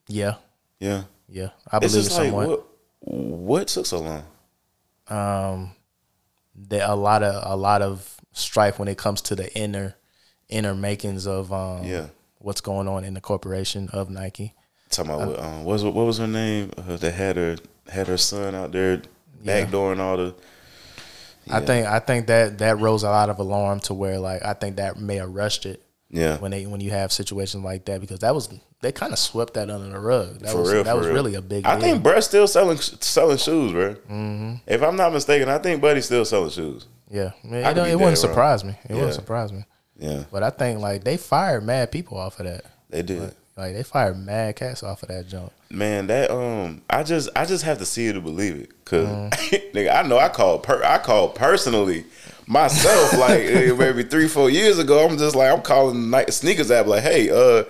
yeah, yeah, yeah, I believe it just like somewhat. what what took so long? um there a lot of a lot of strife when it comes to the inner inner makings of um Yeah. what's going on in the corporation of Nike. Talking about what, um, what was what was her name? Uh, that had her had her son out there backdooring all the. I think I think that that rose a lot of alarm to where like I think that may have rushed it Yeah, when they when you have situations like that because that was they kind of swept that under the rug. That For was real, that was real. really a big. I deal. think Bruh's still selling selling shoes, bro. Mm-hmm. If I'm not mistaken, I think Buddy's still selling shoes. yeah, Man, I it, it wouldn't wrong. surprise me. It Yeah. wouldn't surprise me. Yeah, But I think like they fired mad people off of that. they did. Like they fired mad cats off of that jump. Man, that um, I just I just have to see it to believe it, cause Mm. nigga, I know I called per I called personally myself like eh, maybe three four years ago. I'm just like I'm calling the Nike sneakers app like, hey, uh,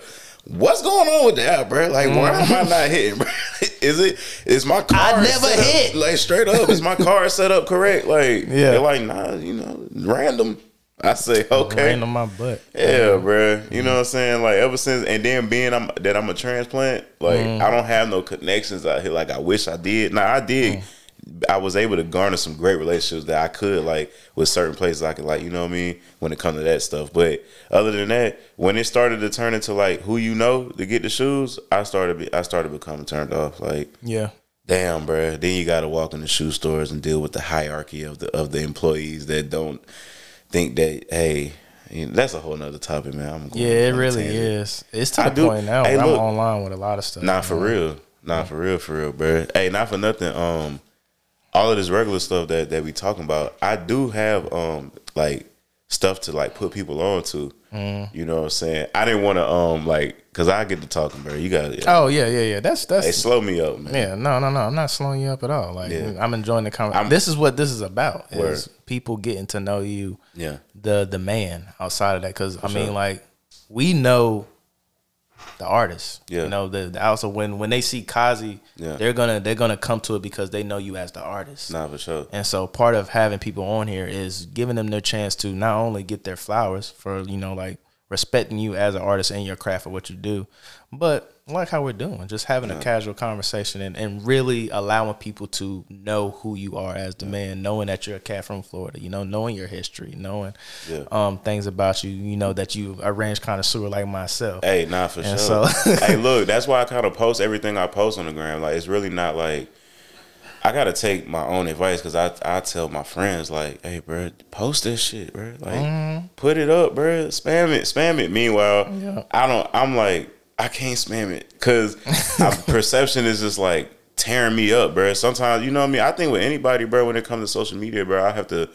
what's going on with the app, bro? Like, why am I not hitting? Bro? Is it is my car? I never set up- hit. like straight up. Is my car set up correct? Like, Yeah. they're like, nah, you know, random. I say okay. Rain on my butt. Yeah, mm-hmm. bruh. You know what I'm mm-hmm. saying? Like ever since, and then being I'm, that I'm a transplant, like mm-hmm. I don't have no connections out here. Like I wish I did. Now I did. Mm. I was able to garner some great relationships that I could like with certain places. I could like, you know what I mean, when it comes to that stuff. But other than that, when it started to turn into like who you know to get the shoes, I started. Be, I started becoming turned off. Like Yeah. damn, bruh. Then you got to walk in the shoe stores and deal with the hierarchy of the of the employees that don't think that hey. you know, that's a whole nother topic, man. I'm going Yeah, it really tangent. is. It's to I the do- point now Hey, where I'm online with a lot of stuff. Not for real. Not for real, for real, bro. Hey, not for nothing. Um, all of this regular stuff that that we talking about, I do have um like stuff to like put people on to. Mm. You know what I'm saying? I didn't want to um like because I get to talking, bro. You got it. Oh yeah, yeah, yeah. That's that's They slow me up, man. yeah. No, no, no. I'm not slowing you up at all. Like Yeah. I'm enjoying the conversation. This is what this is about. Is people getting to know you, Yeah. the the man outside of that. Because I mean, sure. like we know the artist. Yeah. You know the, the also when when they see Kazi, Yeah. they're gonna they're gonna come to it because they know you as the artist. Nah, for sure. And so part of having people on here is giving them their chance to not only get their flowers for, you know, like respecting you as an artist and your craft for what you do, but like how we're doing, just having a casual conversation and, and really allowing people to know who you are as the man, knowing that you're a cat from Florida, you know, knowing your history, knowing Yeah. um things about you, you know, that you arrange connoisseur like myself. Hey, nah, for And sure. so- hey, look, that's why I kind of post everything I post on the gram. Like, it's really not like I gotta take my own advice because I I tell my friends like, hey, bro, post this shit, bro. Like, put it up, bro. Spam it, spam it. Meanwhile, Yeah. I don't. I'm like, I can't spam it because perception is just like tearing me up, bro. Sometimes, you know what I mean. I think with anybody, bro, when it comes to social media, bro, I have to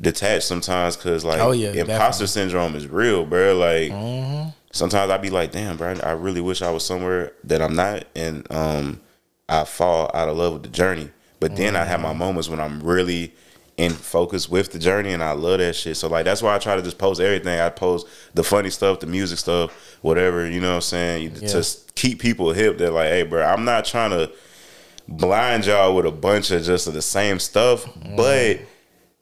detach sometimes because like Oh, yeah, imposter definitely. syndrome is real, bro. Like Mm-hmm. sometimes I be like, damn, bro, I really wish I was somewhere that I'm not, and um, I fall out of love with the journey. But then I have my moments when I'm really in focus with the journey, and I love that shit. So like that's why I try to just post everything. I post the funny stuff, the music stuff, whatever. You know what I'm saying? Yeah. Just keep people hip. They're like, hey, bro, I'm not trying to blind y'all with a bunch of just of the same stuff, Mm. but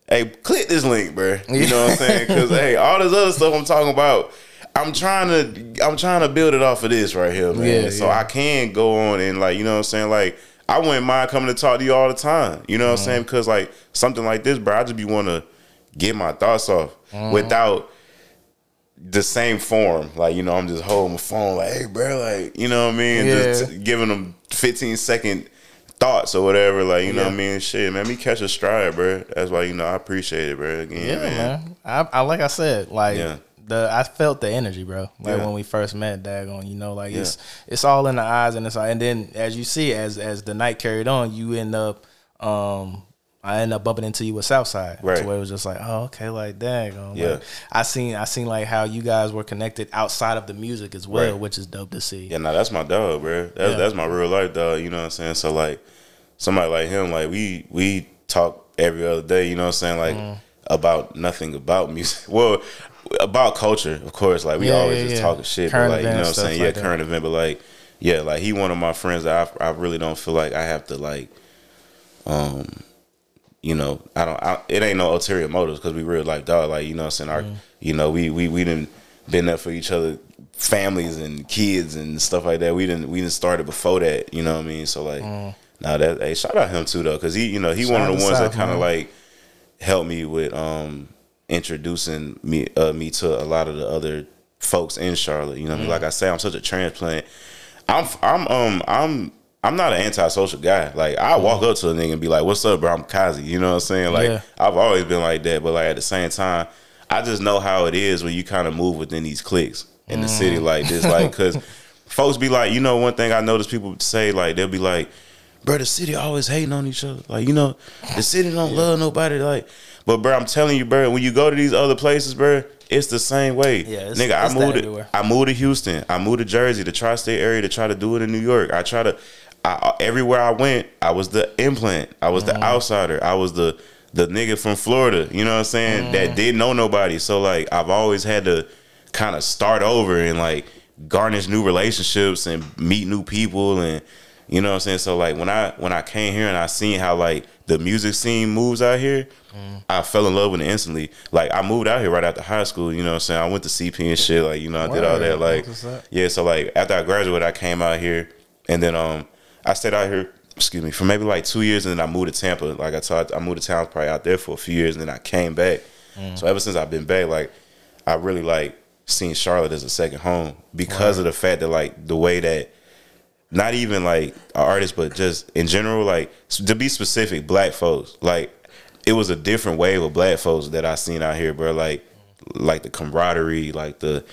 hey, click this link, bro. You know what I'm saying? Because hey, all this other stuff I'm talking about, I'm trying to I'm trying to build it off of this right here, man. Yeah, so yeah. I can go on and like you know what I'm saying, like. I wouldn't mind coming to talk to you all the time. You know what Mm. I'm saying? Because like something like this, bro, I just be want to get my thoughts off Mm. without the same form. Like, you know, I'm just holding my phone, like, hey, bro, like, you know what I mean? Yeah. Just giving them 15 second thoughts or whatever. Like, you know what I mean? Shit, man, me catch a stride, bro. That's why, you know, I appreciate it, bro. Again, Yeah, man. man. I, I like I said, like Yeah. The I felt the energy, bro. Like Yeah. when we first met, Dagon. You know, like Yeah. it's it's all in the eyes and it's all, and then as you see, as as the night carried on, you end up. um I end up bumping into you with Southside, Right. Where it was just like, oh, okay, like, dang, um, Yeah. like, I seen, I seen like how you guys were connected outside of the music as well, Right. which is dope to see. Yeah, now that's my dog, bro. That's Yeah. that's my real life dog. You know what I'm saying? So like, somebody like him, like we we talk every other day. You know what I'm saying? Like Mm. about nothing about music. Well, about culture, of course. Like we Yeah, always yeah, just yeah. talking shit, Current but like you know what I'm saying? Yeah, like that. current event, but like yeah, like he one of my friends that I I really don't feel like I have to like, um, you know, I don't. I, it ain't no ulterior motives because we real like dog. Like you know what I'm saying? Our, Mm. you know, we we we didn't been there for each other families and kids and stuff like that. We didn't we didn't started before that. You know what I mean? So like, now that hey, shout out him too though, because he you know he Mm. Shout one of the ones that kind of like helped me with um introducing me uh, me to a lot of the other folks in Charlotte. You know I mean? Like I say, I'm such a transplant. I'm I'm um I'm I'm not an antisocial guy. Like I walk up to a nigga and be like, "What's up, bro?" I'm Kazi. You know what I'm saying? Like Yeah. I've always been like that, but like at the same time, I just know how it is when you kind of move within these cliques in the city like this. Like because folks be like, you know, one thing I notice people say like they'll be like, "Bro, the city always hating on each other." Like you know, the city don't love nobody. Like, but bro, I'm telling you, bro, when you go to these other places, bro. It's the same way, Yeah, it's- nigga. it's I moved. everywhere. I moved to Houston. I moved to Jersey, the tri-state area, to try to do it in New York. I try to. I, everywhere I went, I was the implant. I was Mm-hmm. the outsider. I was the the nigga from Florida. You know what I'm saying? Mm-hmm. That didn't know nobody. So like, I've always had to kind of start over and like garnish new relationships and meet new people and you know what I'm saying. So like when I when I came here and I seen how like the music scene moves out here, I fell in love with it instantly. Like I moved out here right after high school. You know what I'm saying? I went to CP and shit. Like you know I did all that. Like up. yeah. So like after I graduated, I came out here and then um I stayed out here. Excuse me for maybe like two years and then I moved to Tampa. Like I told, I moved to town probably out there for a few years and then I came back. Mm. So ever since I've been back, like I really like seen Charlotte as a second home because of the fact that like the way that not even like an artist, but just in general, like to be specific, black folks. Like it was a different wave of black folks that I seen out here, bro. Like like the camaraderie, like the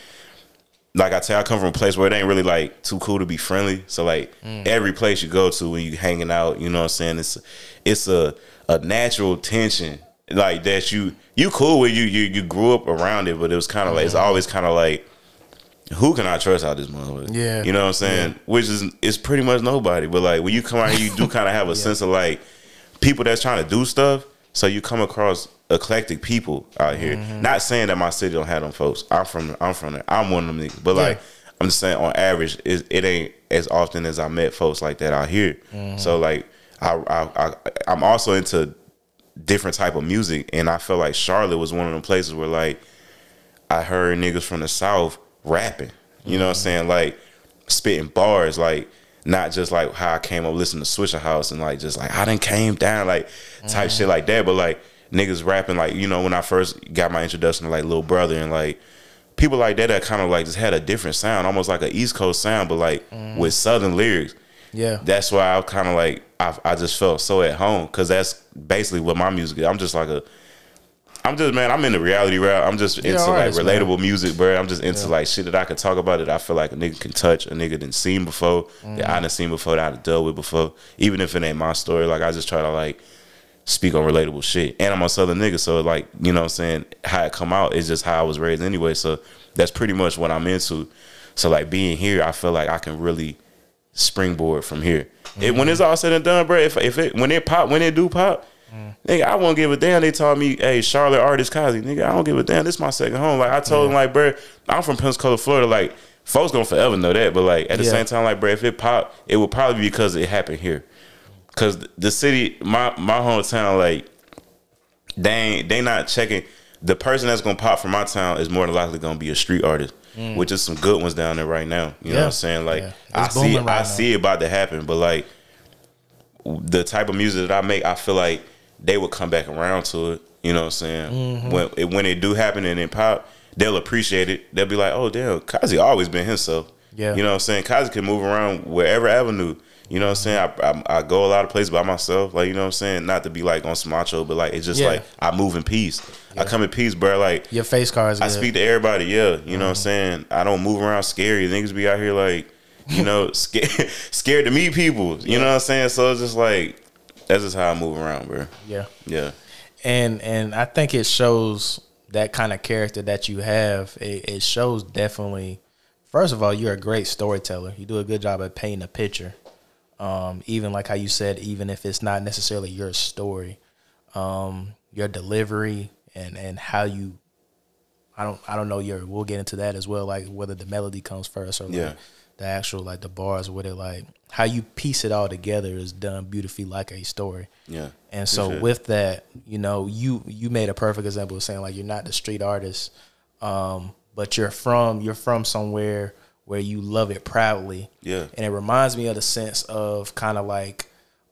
like I tell, I come from a place where it ain't really like too cool to be friendly. So like mm. every place you go to when you hanging out, you know what I'm saying? It's it's a a natural tension like that you you cool with you you you grew up around it, but it was kind of like it's mm. always kind of like who can I trust out this motherfucker? Yeah. you know what I'm saying? Which is it's pretty much nobody. But like when you come out here, you do kind of have a sense of like people that's trying to do stuff. So you come across eclectic people out here. Mm-hmm. Not saying that my city don't have them folks. I'm from I'm from there. I'm one of them niggas. But like I'm just saying on average, it, it ain't as often as I met folks like that out here. Mm-hmm. So like I, I I I'm also into different type of music, and I felt like Charlotte was one of them places where like I heard niggas from the south rapping. You know what I'm saying? Like spitting bars, like not just like how I came up listening to Swishahouse and like just like I didn't came down, like type shit like that. But like niggas rapping, like you know when I first got my introduction to like Little Brother and like people like that that kind of like just had a different sound, almost like an East Coast sound, but like with Southern lyrics. Yeah. That's why I kind of like I I just felt so at home because that's basically what my music is. I'm just like a I'm just man, I'm in the reality rap. I'm just into artist, like man. relatable music, bro. I'm just into like shit that I can talk about that I feel like a nigga can touch, a nigga didn't seen before, that I mm. done seen before, that I done dealt with before. Even if it ain't my story, like I just try to like speak on relatable shit. And I'm a southern nigga, so like, you know what I'm saying, how it come out is just how I was raised anyway. So that's pretty much what I'm into. So like being here, I feel like I can really springboard from here. It, when it's mm. all said and done, bro, if if it when it pop, when it do pop, nigga, I won't give a damn. They told me, hey, Charlotte artist Kazi, nigga, I don't give a damn. This is my second home. Like I told them, like, bro, I'm from Pensacola, Florida. Like, folks gonna forever know that. But like at the Yeah. same time, like, bro, if it pop, it would probably be because it happened here. Cause the city, my my hometown, like they ain't, they not checking. The person that's gonna pop from my town is more than likely gonna be a street artist, which is some good ones down there right now. You know Mm. What I'm saying? Like Yeah. I see, right I now. see it about to happen, but like the type of music that I make, I feel like they would come back around to it. You know what I'm saying? Mm-hmm. When it, when it do happen and it pop, they'll appreciate it. They'll be like, "Oh damn, Kazi always been himself." Yeah. You know what I'm saying? Kazi can move around wherever avenue. You know what I'm saying? I, I I go a lot of places by myself. Like you know what I'm saying? Not to be like on Smacho, but like it's just Yeah. like I move in peace. I come in peace, bro. Like Your face cards. I good. speak to everybody. Yeah, you know what I'm Mm-hmm. saying? I don't move around scary. Niggas be out here like, you know, scared scared to meet people. You know what I'm saying? So it's just like that's just how I move around, bro. yeah. Yeah. and and I think it shows that kind of character that you have. It, it shows definitely. First of all, you're a great storyteller. You do a good job at painting a picture. Um, even like how you said, even if it's not necessarily your story, um, your delivery and and how you. I don't I don't know your. We'll get into that as well. Like whether the melody comes first or like Yeah. The actual like the bars with it. Like how you piece it all together is done beautifully like a story. Yeah. And so with that, you know, you you made a perfect example of saying like you're not the street artist, um, but you're from you're from somewhere where you love it proudly. Yeah. And it reminds me of the sense of kind of like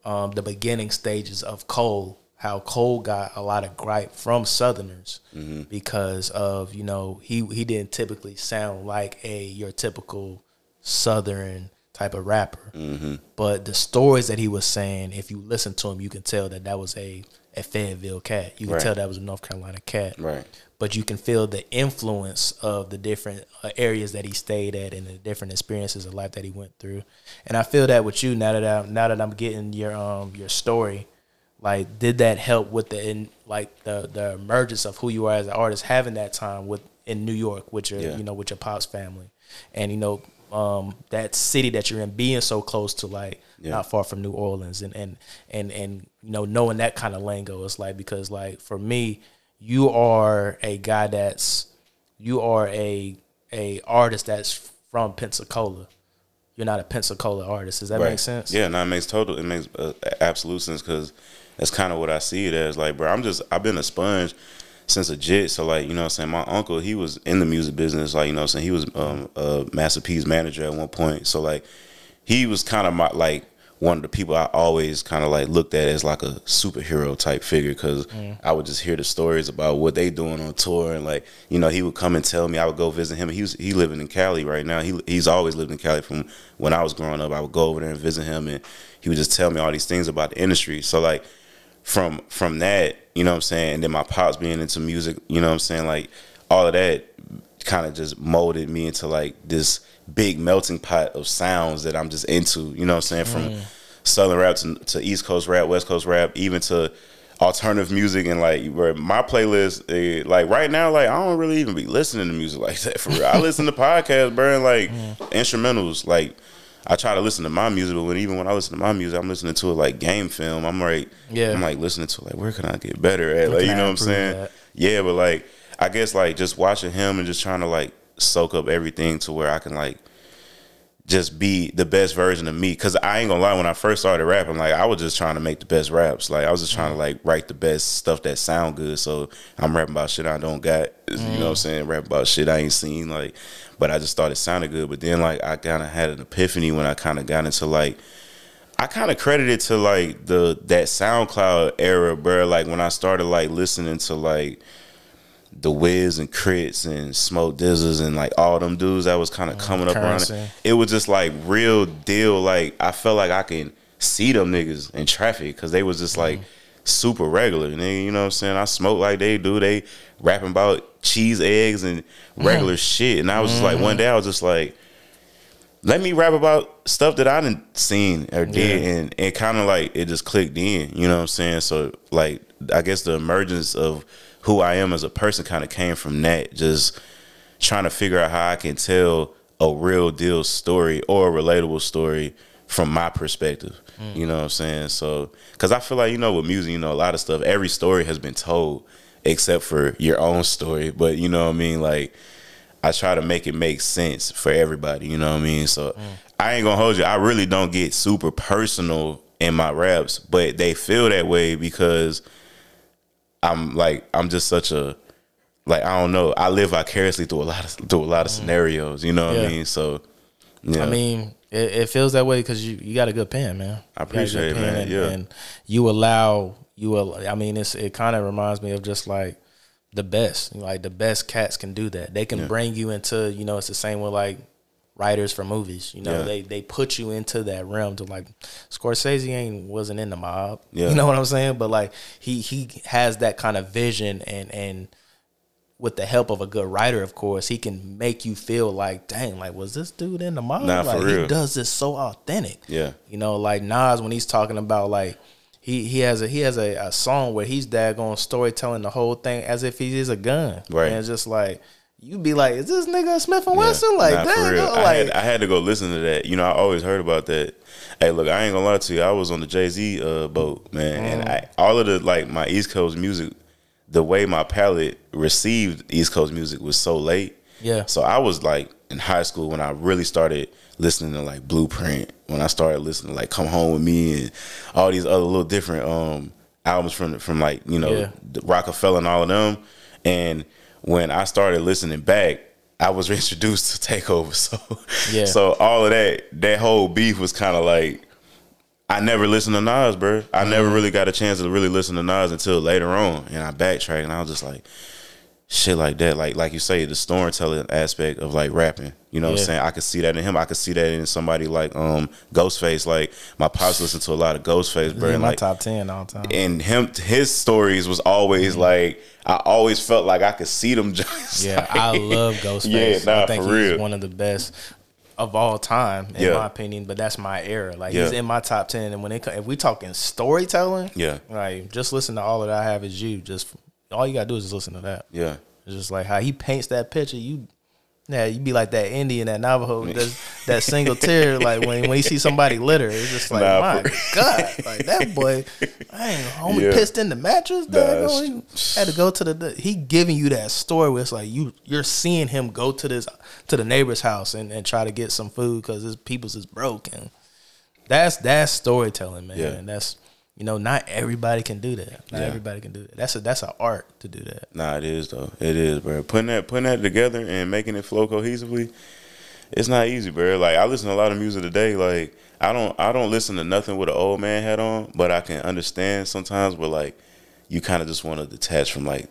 um, the beginning stages of Cole, how Cole got a lot of gripe from Southerners Mm-hmm. because of you know he he didn't typically sound like a your typical Southern type of rapper, Mm-hmm. but the stories that he was saying, if you listen to him, you can tell that that was a a Fayetteville cat. You can Right. tell that was a North Carolina cat Right. but you can feel the influence of the different uh, areas that he stayed at and the different experiences of life that he went through. And I feel that with you now that I'm now that I'm getting your um your story, like did that help with the in, like the the emergence of who you are as an artist, having that time with in New York with your Yeah. you know with your pops family, and you know um that city that you're in being so close to like Yeah. not far from New Orleans and and and and you know knowing that kind of lingo it's like because like for me you are a guy that's you are a a artist that's from Pensacola. You're not a Pensacola artist. Does that Right. make sense? Yeah, no, it makes total, it makes uh, absolute sense because that's kind of what I see it as. Like, bro, I'm just, I've been a sponge since a jit. So, like, you know what I'm saying? My uncle, he was in the music business. Like, you know what I'm saying? He was um, a Master P's manager at one point. So, like, he was kind of my, like, one of the people I always kind of like looked at as like a superhero type figure because I would just hear the stories about what they doing on tour and like you know he would come and tell me I would go visit him. He was he living in Cali right now. He he's always lived in Cali from when I was growing up. I would go over there and visit him and he would just tell me all these things about the industry. So like from from that, you know what I'm saying, and then my pops being into music, you know what I'm saying, like all of that kind of just molded me into like this big melting pot of sounds that I'm just into, you know what I'm saying, from southern rap to, to east coast rap, west coast rap, even to alternative music and like where my playlist eh, like right now like I don't really even be listening to music like that for real. I listen to podcasts, bro, and like instrumentals like I try to listen to my music, but when even when I listen to my music, I'm listening to it like game film. I'm like, Yeah. I'm like listening to it, like where can I get better at? Like you I know what I'm saying? at? Yeah, but like I guess like just watching him and just trying to like soak up everything to where I can like just be the best version of me. Cause I ain't gonna lie, when I first started rapping, like I was just trying to make the best raps. Like I was just trying to like write the best stuff that sound good. So I'm rapping about shit I don't got. You know what I'm mm. saying? Rap about shit I ain't seen. Like, but I just thought it sounded good. But then like I kind of had an epiphany when I kind of got into like I kind of credited to like the that SoundCloud era, bro. Like when I started like listening to like the Wiz and Crits and Smoke Dizzles and like all them dudes that was kind of oh, coming up around it. It was just like real deal. Like I felt like I can see them niggas in traffic because they was just like mm-hmm. Super regular. Nigga, you know what I'm saying? I smoke like they do. They rapping about cheese, eggs, and regular mm. shit. And I was just like, one mm-hmm. day I was just like, let me rap about stuff that I didn't seen or did, Yeah. and and kind of like it just clicked in. You know what I'm saying? So like, I guess the emergence of who I am as a person kind of came from that. Just trying to figure out how I can tell a real deal story or a relatable story from my perspective. You know what I'm saying? So, because I feel like you know with music, you know a lot of stuff. Every story has been told except for your own story. But you know what I mean? Like I try to make it make sense for everybody. You know what I mean? So I ain't gonna hold you. I really don't get super personal in my raps, but they feel that way because I'm like I'm just such a like I don't know. I live vicariously through a lot of through a lot of scenarios. You know what Mm. Yeah. I mean? So yeah, I mean, it, it feels that way because you, you got a good pen, man. I You got a good appreciate it, man. And, Yeah. and you allow you. al- I mean, it's it kind of reminds me of just like the best. Like the best cats can do that. They can bring you into. You know, it's the same with like writers for movies. You know, Yeah. they they put you into that realm to like Scorsese ain't wasn't in the mob. Yeah. You know what I'm saying? But like he he has that kind of vision and and with the help of a good writer, of course, he can make you feel like, dang, like was this dude in the mob? Nah, for like real. he does this so authentic. Yeah. You know, like Nas when he's talking about like he he has a he has a, a song where he's daggone storytelling the whole thing as if he is a gun. Right. And it's just like you'd be like, is this nigga Smith and Wesson? Like Nah, that? for real. I, Like had, I had to go listen to that. You know, I always heard about that. Hey, look, I ain't gonna lie to you. I was on the Jay Z uh, boat, man, and Mm. I, all of the like my East Coast music, the way my palate received East Coast music was so late. Yeah. So I was like in high school when I really started listening to like Blueprint. When I started listening to like Come Home with Me and all these other little different um albums from from like you know Yeah. Rockefeller and all of them. And when I started listening back, I was introduced to Takeover. So Yeah. so all of that that whole beef was kind of like. I never listened to Nas, bro. I Mm-hmm. never really got a chance to really listen to Nas until later on, and I backtracked, and I was just like, shit like that. Like like you say, the storytelling aspect of like rapping. You know what I'm saying? I could see that in him. I could see that in somebody like um Ghostface. Like my pops listened to a lot of Ghostface, bro. in And my like top ten all time. and him his stories was always like I always felt like I could see them joints. Yeah, I love Ghostface. Yeah, nah, I think for he's real. one of the best of all time, in Yeah. my opinion. But that's my era. Like he's in my top ten. And when it if we talking storytelling, Yeah. like just listen to all that I have is you. Just all you gotta do is just listen to that. Yeah. It's just like how he paints that picture. You, yeah, you'd be like that Indian, that Navajo, does that single tear. Like when when you see somebody litter, it's just like Nah, my God, like that boy, I ain't homie Yeah. pissed in the mattress. Nah, daggone, oh, he had to go to the. He giving you that story where it's like you you're seeing him go to this to the neighbor's house and, and try to get some food because his people's is broken. That's that's storytelling, man. Yeah. And that's you know not everybody can do that. Not Yeah. everybody can do that. That's a that's an art to do that. Nah, it is though. It is, bro. Putting that putting that together and making it flow cohesively, it's not easy, bro. Like I listen to a lot of music today. Like I don't I don't listen to nothing with an old man hat on, but I can understand sometimes where like you kind of just want to detach from like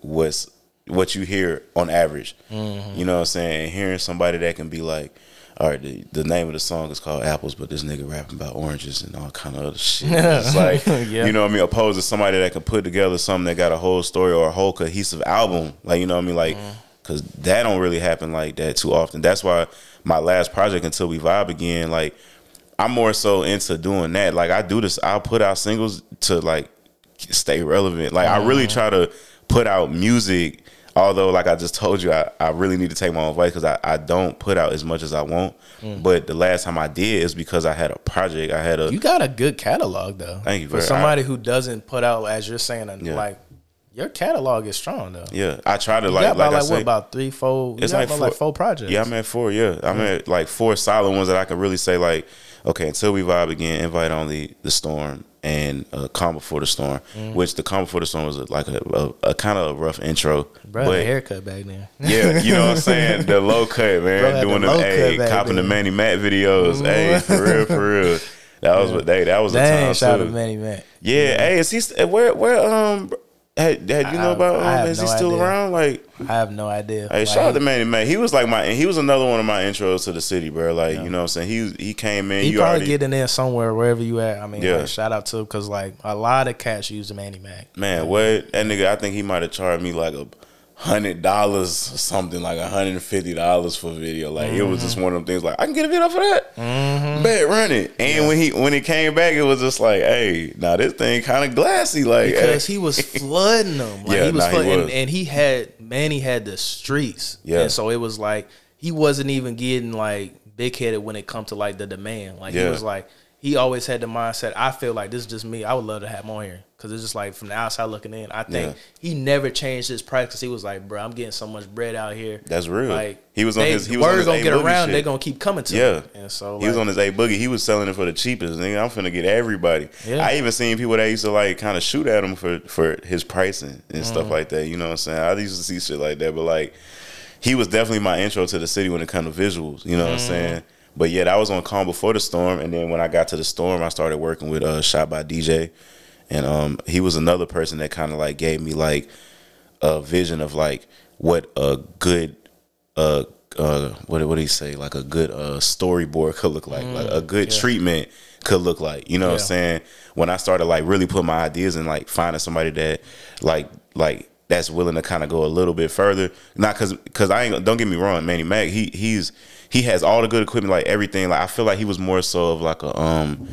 what's what you hear on average. Mm-hmm. You know what I'm saying? And hearing somebody that can be like, all right, the, the name of the song is called Apples, but this nigga rapping about oranges and all kind of other shit. It's like, Yeah. you know what I mean? Opposed to somebody that can put together something that got a whole story or a whole cohesive album. Like, you know what I mean? Like, mm. because that don't really happen like that too often. That's why my last project, Until We Vibe Again, like, I'm more so into doing that. Like, I do this, I'll put out singles to like stay relevant. Like, I really mm. try to put out music. Although, like I just told you, I, I really need to take my own advice because I, I don't put out as much as I want. Mm. But the last time I did is because I had a project. I had a You got a good catalog though. Thank you For somebody who doesn't put out, as you're saying, and Yeah. like your catalog is strong though. yeah. I try to You like got like I like said, what about three, four? You It's like about four- like four projects. Yeah, I'm at four. Yeah, I'm mm. at like four solid ones that I can really say like, okay, until we vibe again, invite only the storm and uh, calm before the storm. Mm. Which the calm before the storm was like a, a, a kind of a rough intro, Bro, but the haircut back then. yeah, you know what I'm saying. The low cut, man, Bro the doing them, hey, copping the. Manny Mac videos, hey, for real, for real. That was what they. That was a Dang, time shout out too. to Manny Mac. Yeah, hey, is he where where um had, had you know about I um is he still idea. around like I have no idea. Hey, Like, shout out to Manny Mac. He was like my, he was another one of my intros to the city, bro. Like, you know what I'm saying? He he came in. He you probably already, getting in there somewhere wherever you at. I mean, Yeah. like, shout out to because like a lot of cats use the Manny Mac. man, what that nigga? I think he might have charged me like a hundred dollars or something, like hundred and fifty dollars for video. Like, it was just one of them things. Like, I can get a video for that. Mm-hmm. Bet run it. And when he when it came back, it was just like, hey, now this thing kind of glassy. Like, because hey. he was flooding them. Like Yeah, he was, nah, he flooding, was. And, and he had Manny had the streets. Yeah. and so it was like he wasn't even getting like big headed when it come to like the demand. Like he was like he always had the mindset. I feel like this is just me. I would love to have him on here because it's just like from the outside looking in. I think Yeah. he never changed his because he was like, bro, I'm getting so much bread out here. That's real. Like He was on they- his- he was on word his gonna A get around. shit. They're gonna keep coming to Yeah. him. And so He was on his A Boogie. He was selling it for the cheapest. Nigga, I'm finna get everybody. Yeah. I even seen people that used to like kind of shoot at him for for his pricing and stuff Mm-hmm. like that. You know what I'm saying? I used to see shit like that, but like he was definitely my intro to the city when it comes to visuals. You know what I'm Mm-hmm. saying? But yet I was on Calm before the storm, and then when I got to the storm, I started working with uh, Shot by DJ, and um, he was another person that kind of like gave me like a vision of like what a good uh uh what what do you say? Like a good uh storyboard could look like like a good treatment could look like you know what i'm saying? When i started like really put my ideas in like finding somebody that like like that's willing to kind of go a little bit further. Not because because i ain't don't get me wrong manny mac he he's he has all the good equipment like everything like i feel like he was more so of like a um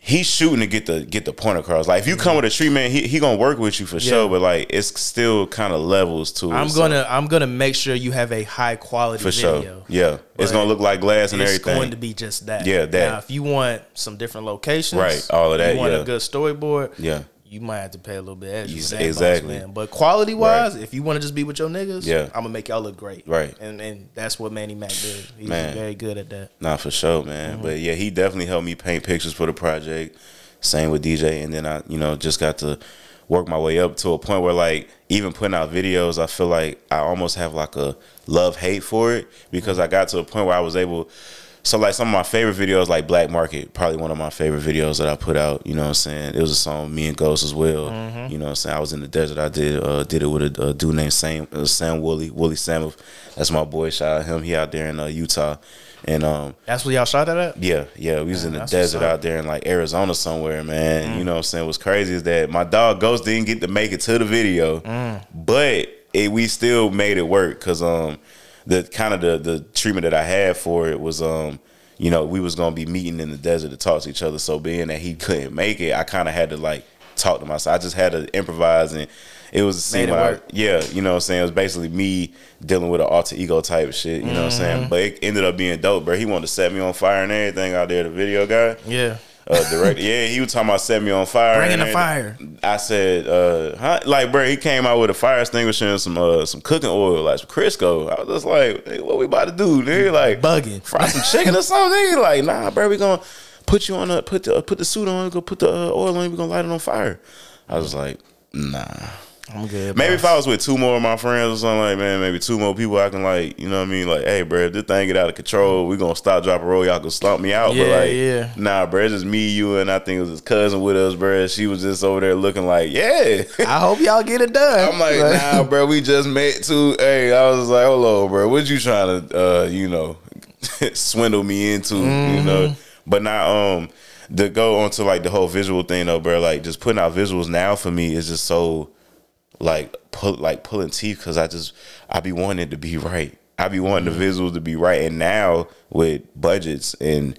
he's shooting to get the get the point across. Like if you come with a treatment, he he gonna work with you for sure. But like it's still kind of levels to. I'm so- gonna I'm gonna make sure you have a high quality for video. sure. Yeah, it's gonna look like glass and it's everything. It's going to be just that. Yeah, that. Now, if you want some different locations, Right, all of that, You want yeah. a good storyboard. Yeah. You might have to pay a little bit extra. Exactly. man. But quality wise, if you want to just be with your niggas, Yeah. I'm gonna make y'all look great. Right. and and that's what Manny Mac did. He's Man. very good at that. Nah, for sure, man. Mm-hmm. But yeah, he definitely helped me paint pictures for the project. Same with DJ, and then I, you know, just got to work my way up to a point where, like, even putting out videos, I feel like I almost have like a love hate for it because I got to a point where I was able. So like some of my favorite videos, like Black Market, probably one of my favorite videos that I put out. You know what I'm saying? It was a song me and Ghost as well. Mm-hmm. You know what I'm saying? I was in the desert. I did uh, did it with a, a dude named Sam uh, Sam Woolley Woolley Samuel. That's my boy. Shout out him. He out there in uh, Utah, and um, That's what y'all shot that at. yeah, yeah. We was in the desert out there in like Arizona somewhere, man. Mm. You know what I'm saying? What's crazy is that my dog Ghost didn't get to make it to the video, Mm. but it, we still made it work because um the kind of the the treatment that I had for it was um you know we was gonna be meeting in the desert to talk to each other. So being that he couldn't make it, I kind of had to like talk to myself. I just had to improvise and. It was a scene Made it when I, yeah, you know what I'm saying? It was basically me dealing with an alter ego type shit, you know what I'm Mm-hmm. saying? But it ended up being dope, bro. He wanted to set me on fire and everything out there, the video guy. Yeah, Uh, direct, yeah, he was talking about set me on fire. bringing the fire. I said, uh, huh? like, bro, he came out with a fire extinguisher and some uh, some cooking oil, like some Crisco. I was just like, hey, what we about to do? Nigga, like, Bugging. fry some chicken or something. Nigga, like, nah, bro, we gonna put you on a put the put the suit on, go put the uh, oil on, we gonna light it on fire. I was like, nah. I'm good. Maybe boss. if I was with two more of my friends or something like, man, maybe two more people, I can like, you know what I mean? Like, hey, bro, if this thing get out of control, we gonna stop, drop, and roll. Y'all can stomp me out. but like, yeah. nah, bro, it's just me, you, and I think it was his cousin with us, bro. She was just over there looking like, yeah. I hope y'all get it done. I'm like, nah, bro, we just met too. Hey, I was like, hold on, bro, what you trying to, uh, you know, swindle me into, you Mm-hmm. know? But now, um, to go on to like the whole visual thing though, bro, like just putting out visuals now for me is just so like pull like pulling teeth because I just I be wanting it to be right. I be wanting the visuals to be right, and now with budgets and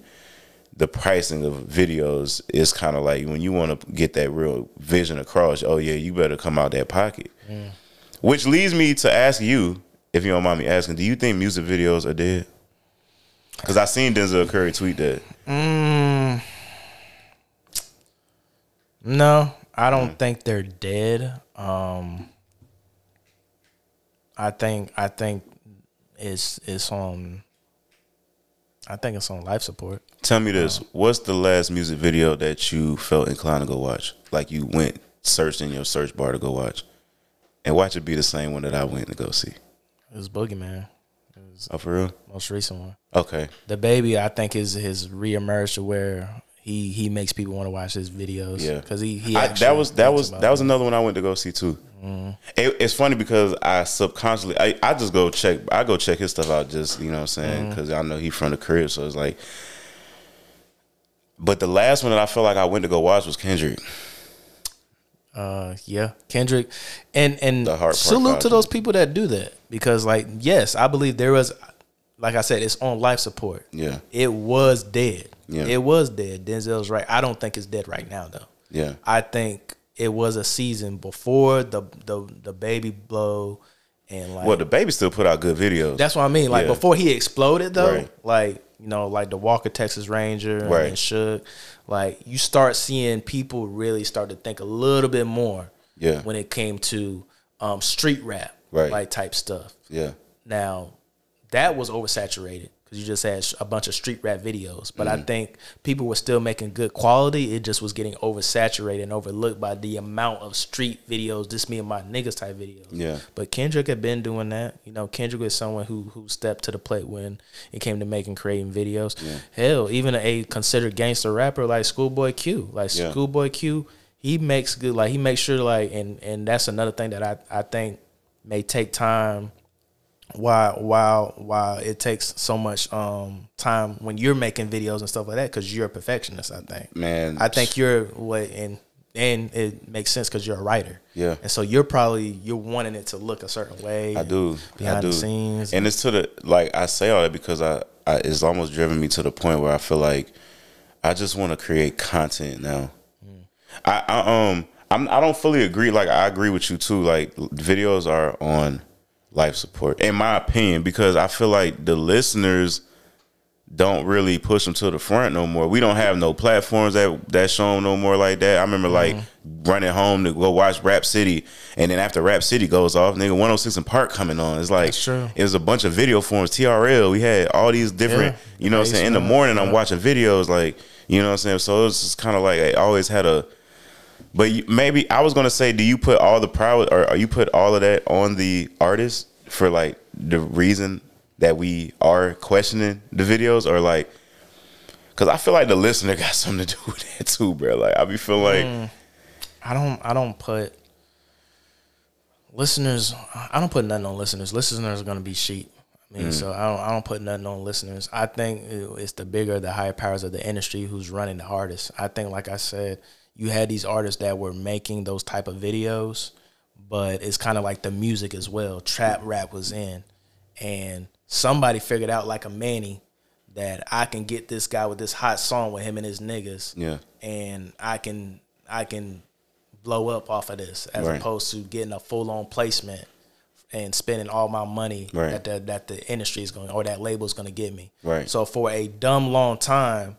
the pricing of videos, it's kind of like when you want to get that real vision across. Oh yeah, you better come out that pocket. Which leads me to ask you, if you don't mind me asking, do you think music videos are dead? Because I seen Denzel Curry tweet that. Mm, no, I Mm. don't think they're dead. Um, I think I think it's it's on. I think it's on life support. Tell me this: What's the last music video that you felt inclined to go watch? Like you went searched in your search bar to go watch, and watch it be the same one that I went to go see. It was Boogeyman, Oh, for real? most recent one. Okay. DaBaby, I think, is his reemerged to where he he makes people want to watch his videos. Yeah. because he he I, that was that was that was another one I went to go see too. It, it's funny because I subconsciously I, I just go check I go check his stuff out just you know what I'm saying because I know he from the crib so it's like. But the last one that I felt like I went to go watch was Kendrick. Uh, yeah, Kendrick, and and salute to those people that do that because, like, yes, I believe there was, like I said, it's on life support. Yeah. it was dead. Yeah. it was dead. Denzel's right. I don't think it's dead right now though. Yeah. I think it was a season before the the DaBaby blow And like, well, DaBaby still put out good videos. that's what I mean. Like Yeah. before he exploded though, Right. like you know, like the Walker Texas Ranger Right. and Shook, like you start seeing people really start to think a little bit more Yeah. when it came to um, street rap, Right. like type stuff. yeah, Now, that was oversaturated because you just had a bunch of street rap videos. But Mm. I think people were still making good quality. It just was getting oversaturated and overlooked by the amount of street videos, just me and my niggas type videos. Yeah. But Kendrick had been doing that. You know, Kendrick is someone who who stepped to the plate when it came to making creating videos. Hell, even a considered gangster rapper like Schoolboy Q, like Yeah. Schoolboy Q, he makes good. Like he makes sure like, and and that's another thing that I I think may take time while while while it takes so much um time when you're making videos and stuff like that because you're a perfectionist i think man. i think you're what and and it makes sense because you're a writer Yeah. and so you're probably you're wanting it to look a certain way I do. behind I do. the scenes and it's to the like I say all that because I, I it's almost driven me to the point where I feel like I just want to create content now. Mm. I, I um I'm I don't fully agree. Like I agree with you too. Like videos are on life support, in my opinion, because I feel like the listeners don't really push them to the front no more. We don't have no platforms that that show 'em no more like that. I remember like Mm-hmm. running home to go watch Rap City, and then after Rap City goes off, nigga, 106 and Park coming on. It's like That's true. it was a bunch of video forms. TRL, we had all these different. Yeah. You know what I'm saying? In the morning, I'm watching videos like you know what I'm saying. So it's kind of like I always had a. But you, maybe I was gonna say, do you put all the power, or, or you put all of that on the artist for like the reason that we are questioning the videos, or like, because I feel like the listener got something to do with that too, bro. Like I be feeling like, Mm. i don't i don't put listeners i don't put nothing on listeners listeners are going to be sheep I mean, so I don't, I don't put nothing on listeners. I think it's the bigger, the higher powers of the industry who's running the hardest. I think, like I said, you had these artists that were making those type of videos, but it's kind of like the music as well. Trap rap was in, and somebody figured out, like a Manny, that I can get this guy with this hot song with him and his niggas, Yeah. and I can I can blow up off of this as Right. opposed to getting a full on placement and spending all my money Right. that the, that the industry is going or that label is going to give me. Right. So for a dumb long time,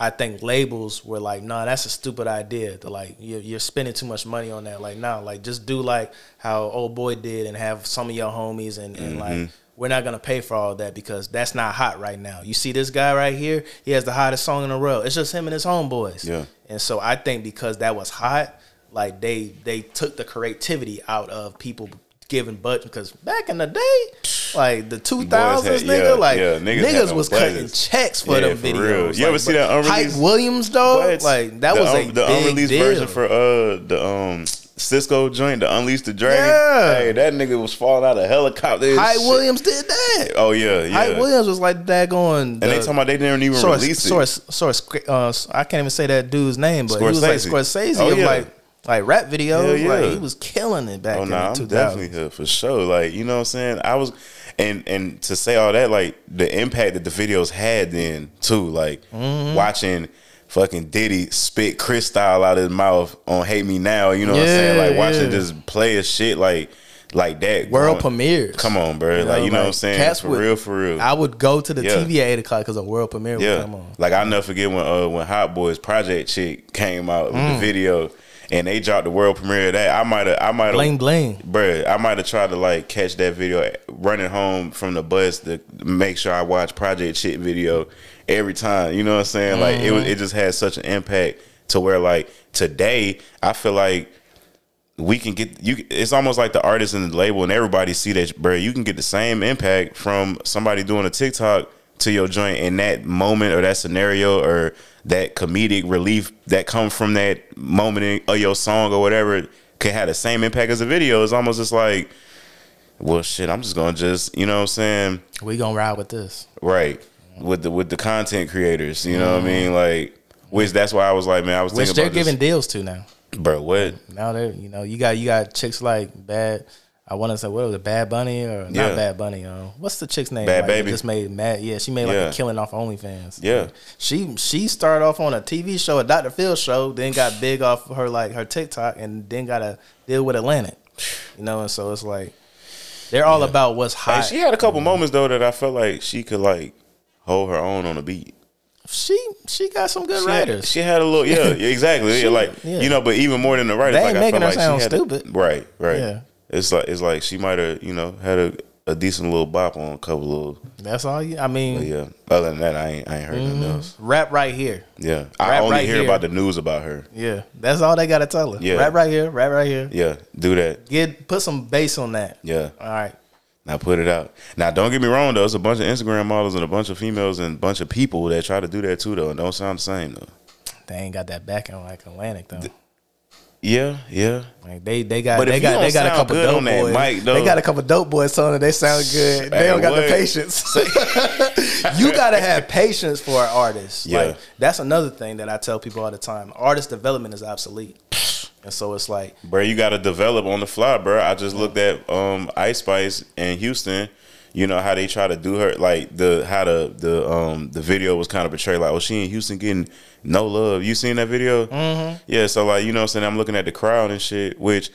I think labels were like, "Nah, that's a stupid idea." To like, you're, you're spending too much money on that. Like, nah, like just do like how old boy did and have some of your homies and, and Mm-hmm. like. We're not gonna pay for all that because that's not hot right now. You see this guy right here, he has the hottest song in the world. It's just him and his homeboys. Yeah. And so I think because that was hot, like they they took the creativity out of people giving budget because back in the day, like the two thousands, nigga, yeah, like yeah, niggas niggas, was cutting checks for Yeah, them for videos. real. You ever see that unreleased- Hype Williams though? Like that the, was a the unreleased deal. version for uh the um Sisqó joint, the Unleash the Dragon. Yeah. Hey, that nigga was falling out of helicopter. Hype. Williams did that. Oh yeah, yeah. Hype Williams was like that going. and they talking about they didn't even source, release it. source, source. Uh, I can't even say that dude's name, but he was like Scorsese. Scorsese Oh, yeah. like like rap videos. Yeah. Like he was killing it back Oh no, the I'm definitely here for sure. Like you know what I'm saying. I was, and and to say all that, like the impact that the videos had then too. Like Mm-hmm. watching fucking Diddy spit Cristal out of his mouth on "Hate Me Now." You know what I'm saying? Yeah, Like watching yeah. just play a shit like like that. World premiere. Come on, bro. like you know what I'm saying? cats For would- real, for real. I would go to the Yeah. TV at eight o'clock because a world premiere would Yeah, come on. like I'll never forget when uh when Hot Boys Project Chick came out with Mm. the video and they dropped the world premiere of that. I might have I might have bling. Bruh, I might have tried to like catch that video running home from the bus to make sure I watch Project Chick video every time. You know what I'm saying? Like it was Mm-hmm. it just had such an impact to where like today I feel like we can get you. It's almost like the artist and the label and everybody see that, bro. You can get the same impact from somebody doing a TikTok to your joint in that moment or that scenario or that comedic relief that comes from that moment of your song or whatever could have the same impact as a video. It's almost just like, well, shit. I'm just gonna just, you know what I'm saying, We gonna ride with this. right? With the with the content creators, you know what I mm-hmm. mean, like. Which that's why I was like, man, I was Which thinking they're giving this. deals to now. bro. What? Now they're you know you got you got chicks like bad. I want to say what was it, Bad Bunny or Yeah. not Bad Bunny? Uh, what's the chick's name? Bad like, Baby. just made mad. Yeah, she made like Yeah. a killing off OnlyFans. Yeah. she she started off on a TV show, a Dr. Phil show, then got big off her like her TikTok, and then got to deal with Atlantic. You know, and so it's like They're all about what's hot. she had a couple moments though that I felt like she could like hold her own on a beat. she she got some good She had, writers. she had a little, yeah, yeah, exactly. She- like yeah. you know, but even more than the writers, They ain't I making her like sound had a- stupid. right, right. Yeah. It's like it's like she might have you know had a, a decent little bop on a couple little. That's all you. I mean, But yeah. Other than that, I ain't I ain't heard nothing mm-hmm. else. rap right here. Yeah, I only right hear here. about the news about her. Yeah, that's all they gotta tell her. Yeah. Rap right here. Rap right here. Yeah, do that. Get put some bass on that. Yeah. All right. Now put it out. Now don't get me wrong though, it's a bunch of Instagram models and a bunch of females and a bunch of people that try to do that too though. and don't sound the same though. They ain't got that backing like Atlantic though. Yeah, yeah. Like they they got But they got they got a couple dope boys. mic, they got a couple dope boys telling it they sound good. they don't got what? the patience. you gotta have patience for an artist. Yeah. Like that's another thing that I tell people all the time. Artist development is obsolete. And so it's like Bro, you got to develop on the fly, bro. I just looked at um Ice Spice in Houston. You know how they try to do her, like the how the the um the video was kind of portrayed, like oh she in Houston getting no love. You seen that video? Mm-hmm. Yeah. So like you know what I'm saying I'm looking at the crowd and shit, which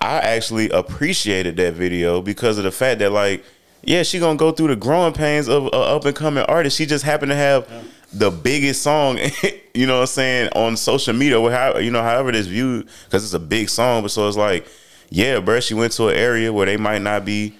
I actually appreciated that video because of the fact that like yeah she gonna go through the growing pains of a up and coming artist. She just happened to have. The biggest song, you know what I'm saying, on social media, how you know, however it's viewed, because it's a big song. But so it's like, yeah, bro, she went to an area where they might not be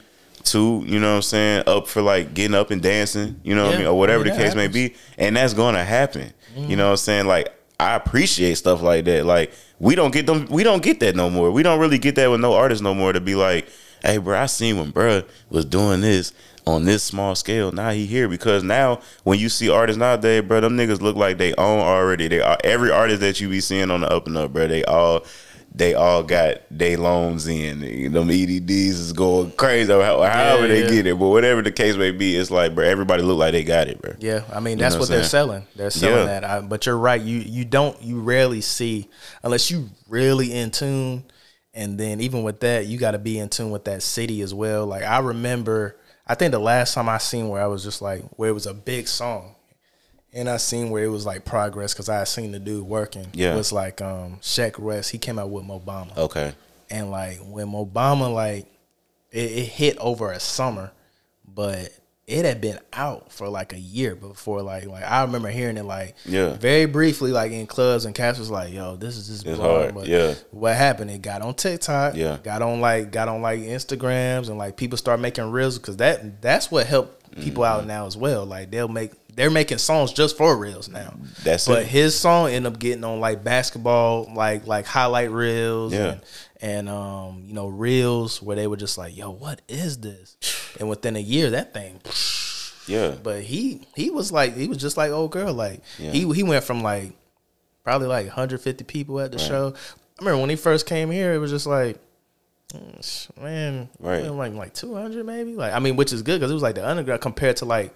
too, you know what I'm saying, up for like getting up and dancing, you know what I mean, or whatever the case may be. And that's gonna happen. You know what I'm saying? Like I appreciate stuff like that. Like we don't get them we don't get that no more. We don't really get that with no artists no more to be like, hey bro, I seen when bro was doing this on this small scale. Now he here because now when you see artists nowadays, bro, them niggas look like they own already. They are every artist that you be seeing on the up and up, bro. They all they all got they loans in. Them EDDs is going crazy, or how- however they yeah. get it. But whatever the case may be, it's like, bro, everybody look like they got it, bro. Yeah, I mean You that's know what what they're selling. They're selling Yeah. that. I, but you're right. You you don't you rarely see unless you really in tune, and then even with that, you got to be in tune with that city as well. Like I remember, I think the last time I seen where I was just like where it was a big song, and I seen where it was like progress because I had seen the dude working. Yeah. it was like um Shaq Rest. He came out with Obama. Okay. And like when Obama like it, it hit over a summer, but it had been out for like a year before like like I remember hearing it like Yeah. very briefly like in clubs and cats was like yo this is just It's hard, but yeah. what happened it got on TikTok Yeah. got on like got on like Instagrams and like people start making reels because that that's what helped people out Mm-hmm. now as well like they'll make they're making songs just for reels now That's but it. his song ended up getting on like basketball like like highlight reels Yeah. and, and um you know reels where they were just like yo what is this and within a year that thing Yeah. but he he was like he was just like old girl like Yeah. he he went from like probably like 150 people at the show i remember when he first came here it was just like mm, man Right. like like 200 maybe like i mean which is good because it was like the underground compared to like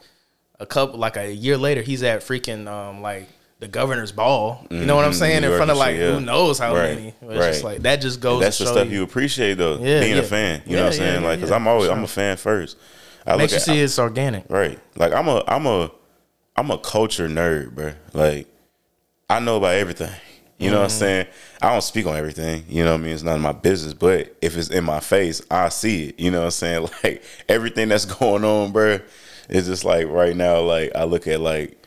a couple like a year later he's at freaking um like the governor's ball you know what i'm Mhm, saying New in front of like yeah. who knows how Right, many it's just right. like that just goes That's to the stuff you, you appreciate though. Yeah, being yeah. a fan. You know what I'm saying? like, cause I'm always for I'm a fan first. I makes you at, see it's organic Right. Like I'm a I'm a I'm a culture nerd, bro. Like I know about everything. You know what I'm Mm-hmm. saying? I don't speak on everything. You know what I mean? It's none of my business. But if it's in my face, I see it. You know what I'm saying? Like everything that's going on, bro, it's just like right now, like I look at like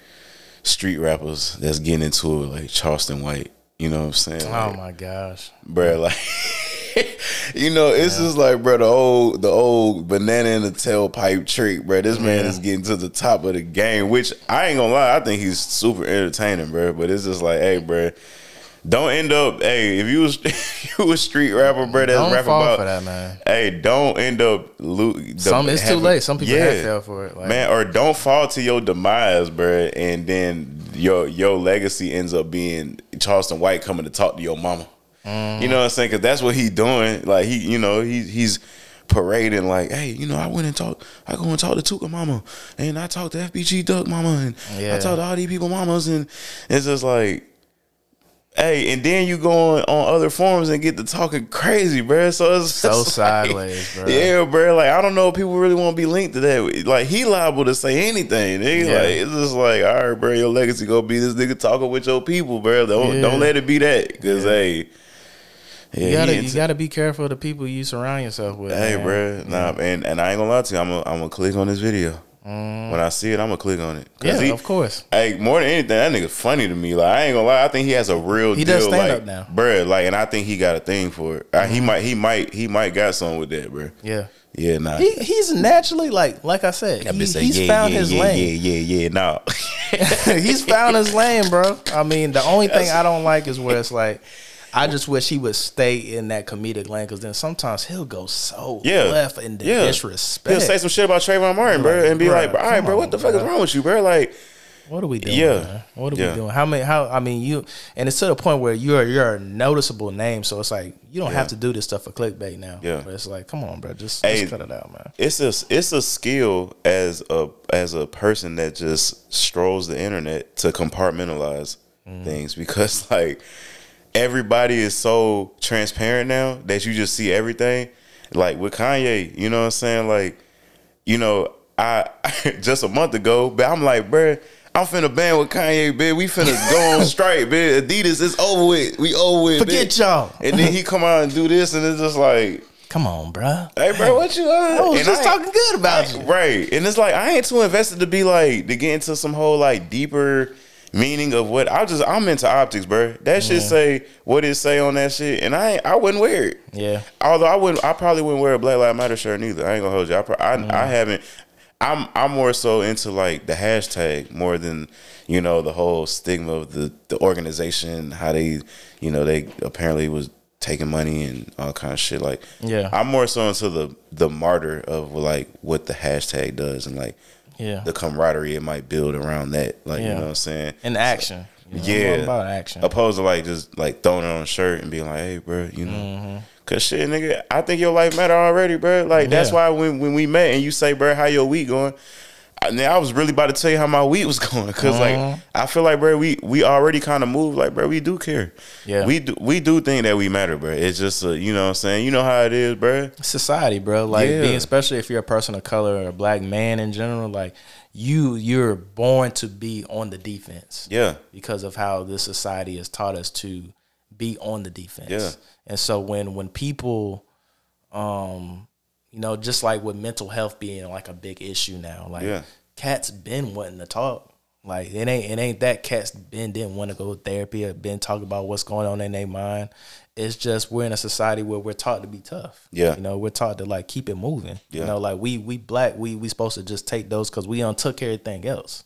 street rappers that's getting into it, like Charleston White. You know what I'm saying? oh my gosh bro. Like, you know, it's just like, bro, the old, the old banana in the tailpipe trick, bro. This man Yeah. is getting to the top of the game, which I ain't gonna lie, I think he's super entertaining, bro. But it's just like, hey, bro. Don't end up, hey, if you was you a street rapper, bro, that's don't rapping fall about, for that man hey, don't end up lo- some it's too late some people Yeah. have fell for it like, man, or don't fall to your demise, bruh, and then your your legacy ends up being Charleston White coming to talk to your mama. Mm-hmm. You know what I'm saying? Because that's what he doing. Like he, you know, he he's parading like, hey, you know, I went and talked, I go and talk to Tooka mama, and I talked to FBG Duck mama, and Yeah. I talked to all these people mamas, and it's just like. Hey, and then you go on, on other forums and get to talking crazy, bruh. So it's So like- sideways, bruh. Yeah, bro. Like I don't know if people really want to be linked to that. Like he liable to say anything. Nigga. Yeah. Like it's just like, all right, bro. Your legacy gonna be this nigga talking with your people, bro. Don't Yeah. don't let it be that. Cause hey, you gotta you gotta be careful of the people you surround yourself with. Hey, man. bro, nah, and and I ain't gonna lie to you. I'm gonna I'm gonna click on this video. When I see it, I'm gonna click on it. Mm. Yeah, he- of course. Hey, more than anything, that nigga funny to me. Like I ain't gonna lie, I think he has a real He deal. does stand like, up now. Mm-hmm. bruh, Like, and I think he got a thing for it. Uh, he might, he might, he might got something with that, bruh. Yeah. Yeah, nah. He he's naturally like like I said, he- he's yeah, found yeah, his yeah, lane. Yeah, yeah, yeah. Nah. he's found his lane, bro. I mean, the only thing I don't like is where it's like, I just wish he would stay in that comedic lane because then sometimes he'll go so Yeah. left in the Yeah. disrespect. He'll say some shit about Trayvon Martin, bro, and be bruh, like, all right, bro, what the fuck is wrong with you, bro? Like, What are we doing? Yeah. man? What are Yeah. we doing? How many? How I mean, you and it's to the point where you're you're a noticeable name, so it's like you don't Yeah. have to do this stuff for clickbait now. Yeah. but it's like, come on, bro, just, Hey, just cut it out, man. it's a it's a skill as a as a person that just strolls the internet to compartmentalize Mm. things because like everybody is so transparent now that you just see everything. Like with Kanye, you know what I'm saying? Like, you know, I just a month ago, but I'm like, bruh, I'm finna band with Kanye, bitch. We finna go on strike, bitch. Adidas is over with. We over with. Forget bitch. y'all. And then he come out and do this, and it's just like, Come on, bro. hey, bro, what you? Uh? I was And just I talking good about you. Right. And it's like I ain't too invested to be like to get into some whole like deeper meaning of what I just I'm into optics, bro. That shit say what it say on that shit, and I I wouldn't wear it. Yeah. Although I wouldn't, I probably wouldn't wear a Black Lives Matter shirt neither. I ain't gonna hold you. I I, Mm. I haven't. I'm I'm more so into like the hashtag more than you know the whole stigma of the the organization how they you know they apparently was taking money and all kind of shit like Yeah. I'm more so into the the martyr of like what the hashtag does and like Yeah. the camaraderie it might build around that like you know what I'm saying In action. You know, yeah about action. opposed to like just like throwing it on a shirt and being like hey bro you know Mm-hmm. cause shit nigga I think your life matter already bro like that's why when when we met and you say bro how your week going I, mean, I was really about to tell you how my week was going because like Mhm. I feel like bro we we already kind of moved like bro we do care Yeah. we do we do think that we matter bro it's just uh, you know what I'm saying you know how it is bro society, bro. Like Yeah. being, especially if you're a person of color or a black man in general, like you, you're born to be on the defense yeah because of how this society has taught us to be on the defense. Yeah. And so when when people, um, you know, just like with mental health being like a big issue now, like Yeah. cats been wanting to talk. Like it ain't it ain't that cats been didn't want to go to therapy or been talk about what's going on in their mind. It's just we're in a society where we're taught to be tough. Yeah. You know, we're taught to like keep it moving. Yeah. You know, like we we black, we we supposed to just take those because we untook everything else.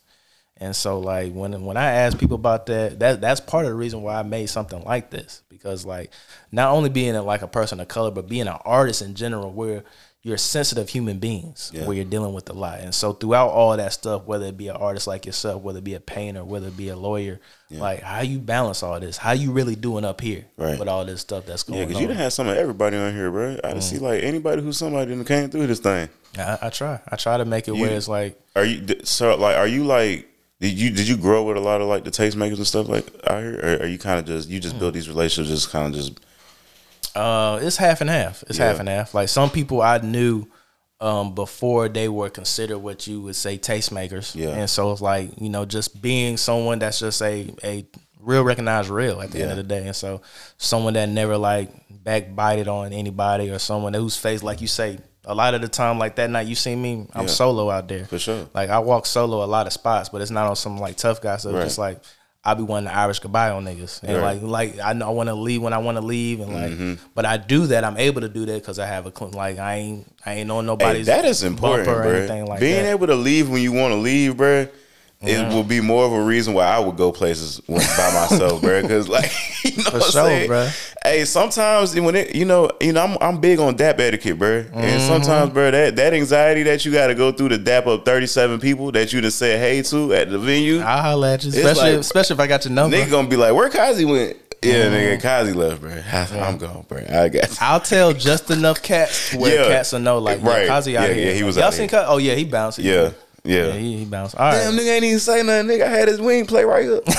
And so like when when I ask people about that, that that's part of the reason why I made something like this. Because like not only being a, like a person of color, but being an artist in general where you're sensitive human beings Yeah. where you're dealing with a lot. And so throughout all that stuff, whether it be an artist like yourself, whether it be a painter, whether it be a lawyer, like how you balance all this, how you really doing up here Right. with all this stuff that's going yeah because on. you done had some of everybody on here bro I Mm. see like anybody who's somebody that came through this thing I, I try. I try to make it You- where it's like Are you so like? Are you like? Did you did you grow with a lot of like the tastemakers and stuff like out here? Or are you kind of just you just Mm. build these relationships just kind of just Uh, it's half and half. It's Yeah. half and half. Like some people I knew um, before they were considered what you would say tastemakers. Yeah. And so it's like you know just being someone that's just a a real recognized real at the end of the day. And so someone that never like backbited on anybody or someone whose face like you say. A lot of the time, like that night you see me, I'm Yeah. solo out there. for sure? Like I walk solo a lot of spots, but it's not on some like tough guy So Right. Just like I be wanting to Irish goodbye on niggas, and Right. Mm-hmm. like like I know I want to leave when I want to leave, and like, but I do that. I'm able to do that because I have a like I ain't I ain't on Hey, nobody's that is important, bro. like Being that. able to leave when you want to leave, bro. It will be more of a reason why I would go places by myself, bro. Because like, you know, For what I'm sure, saying? bro. Hey, sometimes when it, you know, you know, I'm I'm big on dap etiquette, bro. Mm-hmm. And sometimes, bro, that that anxiety that you got to go through to dap up 37 people that you done said hey to at the venue, I'll holler at you, especially like- especially if I got your number. nigga gonna be like, where Kazi went? Yeah, Mm-hmm. nigga, Kazi left, bro. I, I'm gone, bro. I got. I'll tell just enough cats to where Yeah. cats will know, like, Right. Kazi out Yeah, here. yeah, he was Y'all out seen. Kazi? Oh yeah, he bounced. Yeah, yeah. yeah, he, he bounced. All right, Damn, nigga ain't even say nothing. Nigga I had his wing play right up. like,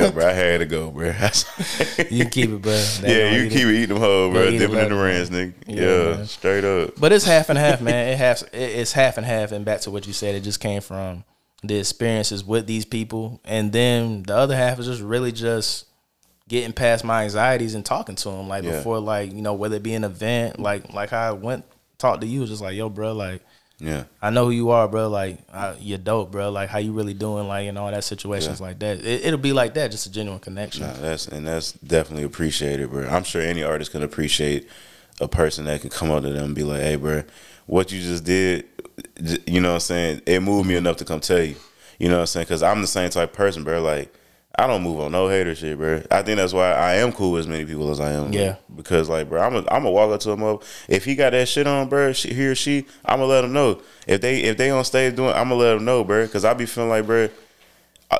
yeah, bro, I had to go, bro. you keep it, bro. That yeah, you keep it, eat them hoes, bro. Yeah, Dipping in the up, ranch, nigga. Yeah, Yeah, straight up. But it's half and half, man. It has it- it's half and half. And back to what you said, it just came from the experiences with these people, and then the other half is just really just getting past my anxieties and talking to them. like Yeah. before like you know whether it be an event like like how I went talked to you just like yo bro like Yeah. I know who you are, bro. Like you're dope, bro. Like how you really doing, like in all that situations like that. It, it'll be like that, just a genuine connection. Nah, that's and that's definitely appreciated, bro. I'm sure any artist can appreciate a person that can come up to them and be like, "Hey, bro, what you just did, you know what I'm saying? It moved me enough to come tell you." You know what I'm saying? Because I'm the same type of person, bro. Like I don't move on no hater shit, bro. I think that's why I am cool with as many people as I am. bro. Yeah. Because like, bro, I'm a, I'm gonna walk up to him up. If he got that shit on, bro, she, he or she, I'm gonna let him know. If they if they on stage doing, I'm gonna let them know, bro. Because I be feeling like, bro,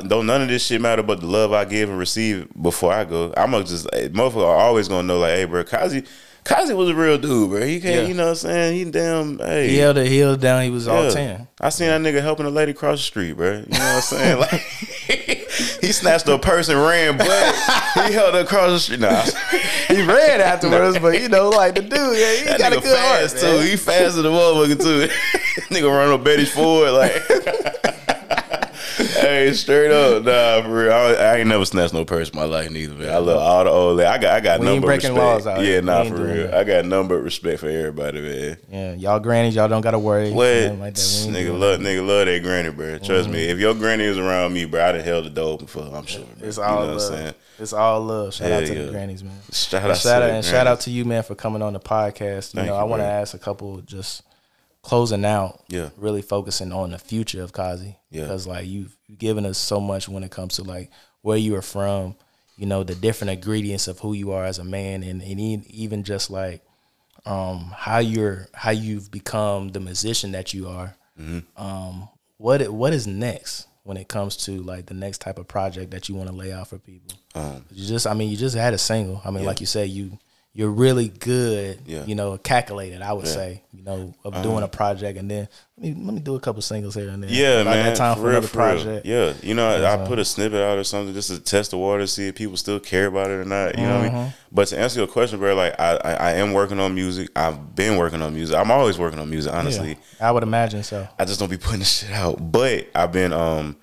don't none of this shit matter but the love I give and receive before I go. I'm gonna just eh, motherfucker are always gonna know like, hey, bro, Kazi, Kazi was a real dude, bro. He can't, Yeah. you know what I'm saying? He damn, hey. He held it, he held down. He was all Yeah. ten. I seen that nigga helping a lady cross the street, bro. You know what I'm saying? Like he snatched a person, ran, but he held her across the street. Nah, He ran afterwards, but you know, like the dude, yeah, he that got a good heart fast man. too. He faster than motherfucker too. nigga run on Betty's Ford like. Hey, straight up, nah, for real. I, I ain't never snatched no purse in my life neither. Man. I love all the old. I got, I got We number breaking respect. laws out yeah, nah, for real. that. I got number respect for everybody, man. Yeah, y'all grannies, y'all don't gotta worry. What? Like that. Nigga love nigga love that granny, bro. Trust me. Mm-hmm. If your granny is around me, bro, I'd have held the door open for her, I'm sure. bro. It's You all know what I'm love. saying? It's all love. Shout Hell out to yeah. the grannies, man. Shout out, shout out and shout out to you, man, for coming on the podcast. You Thank know, you, I want to ask a couple just closing out. Yeah. Really focusing on the future of Kazi. Yeah. Because like you've given us so much when it comes to like where you are from, you know, the different ingredients of who you are as a man and, and even just like um how you're how you've become the musician that you are. Mm-hmm. Um what what is next when it comes to like the next type of project that you want to lay out for people? Um, You just, I mean, you just had a single. I mean, like you said, you you're really good. Yeah. Uh-huh. You know, calculated. I would say, you know, of doing a project, and then let me let me do a couple singles here and there. Yeah, man. That time for, real, another for real. project. Yeah, you know, I, I put a snippet out or something just to test the water, see if people still care about it or not. You know what I Mm-hmm. mean? But to answer your question, bro, like I, I, I am working on music. I've been working on music. I'm always working on music, honestly. Yeah, I would imagine so. I just don't be putting this shit out. But I've been um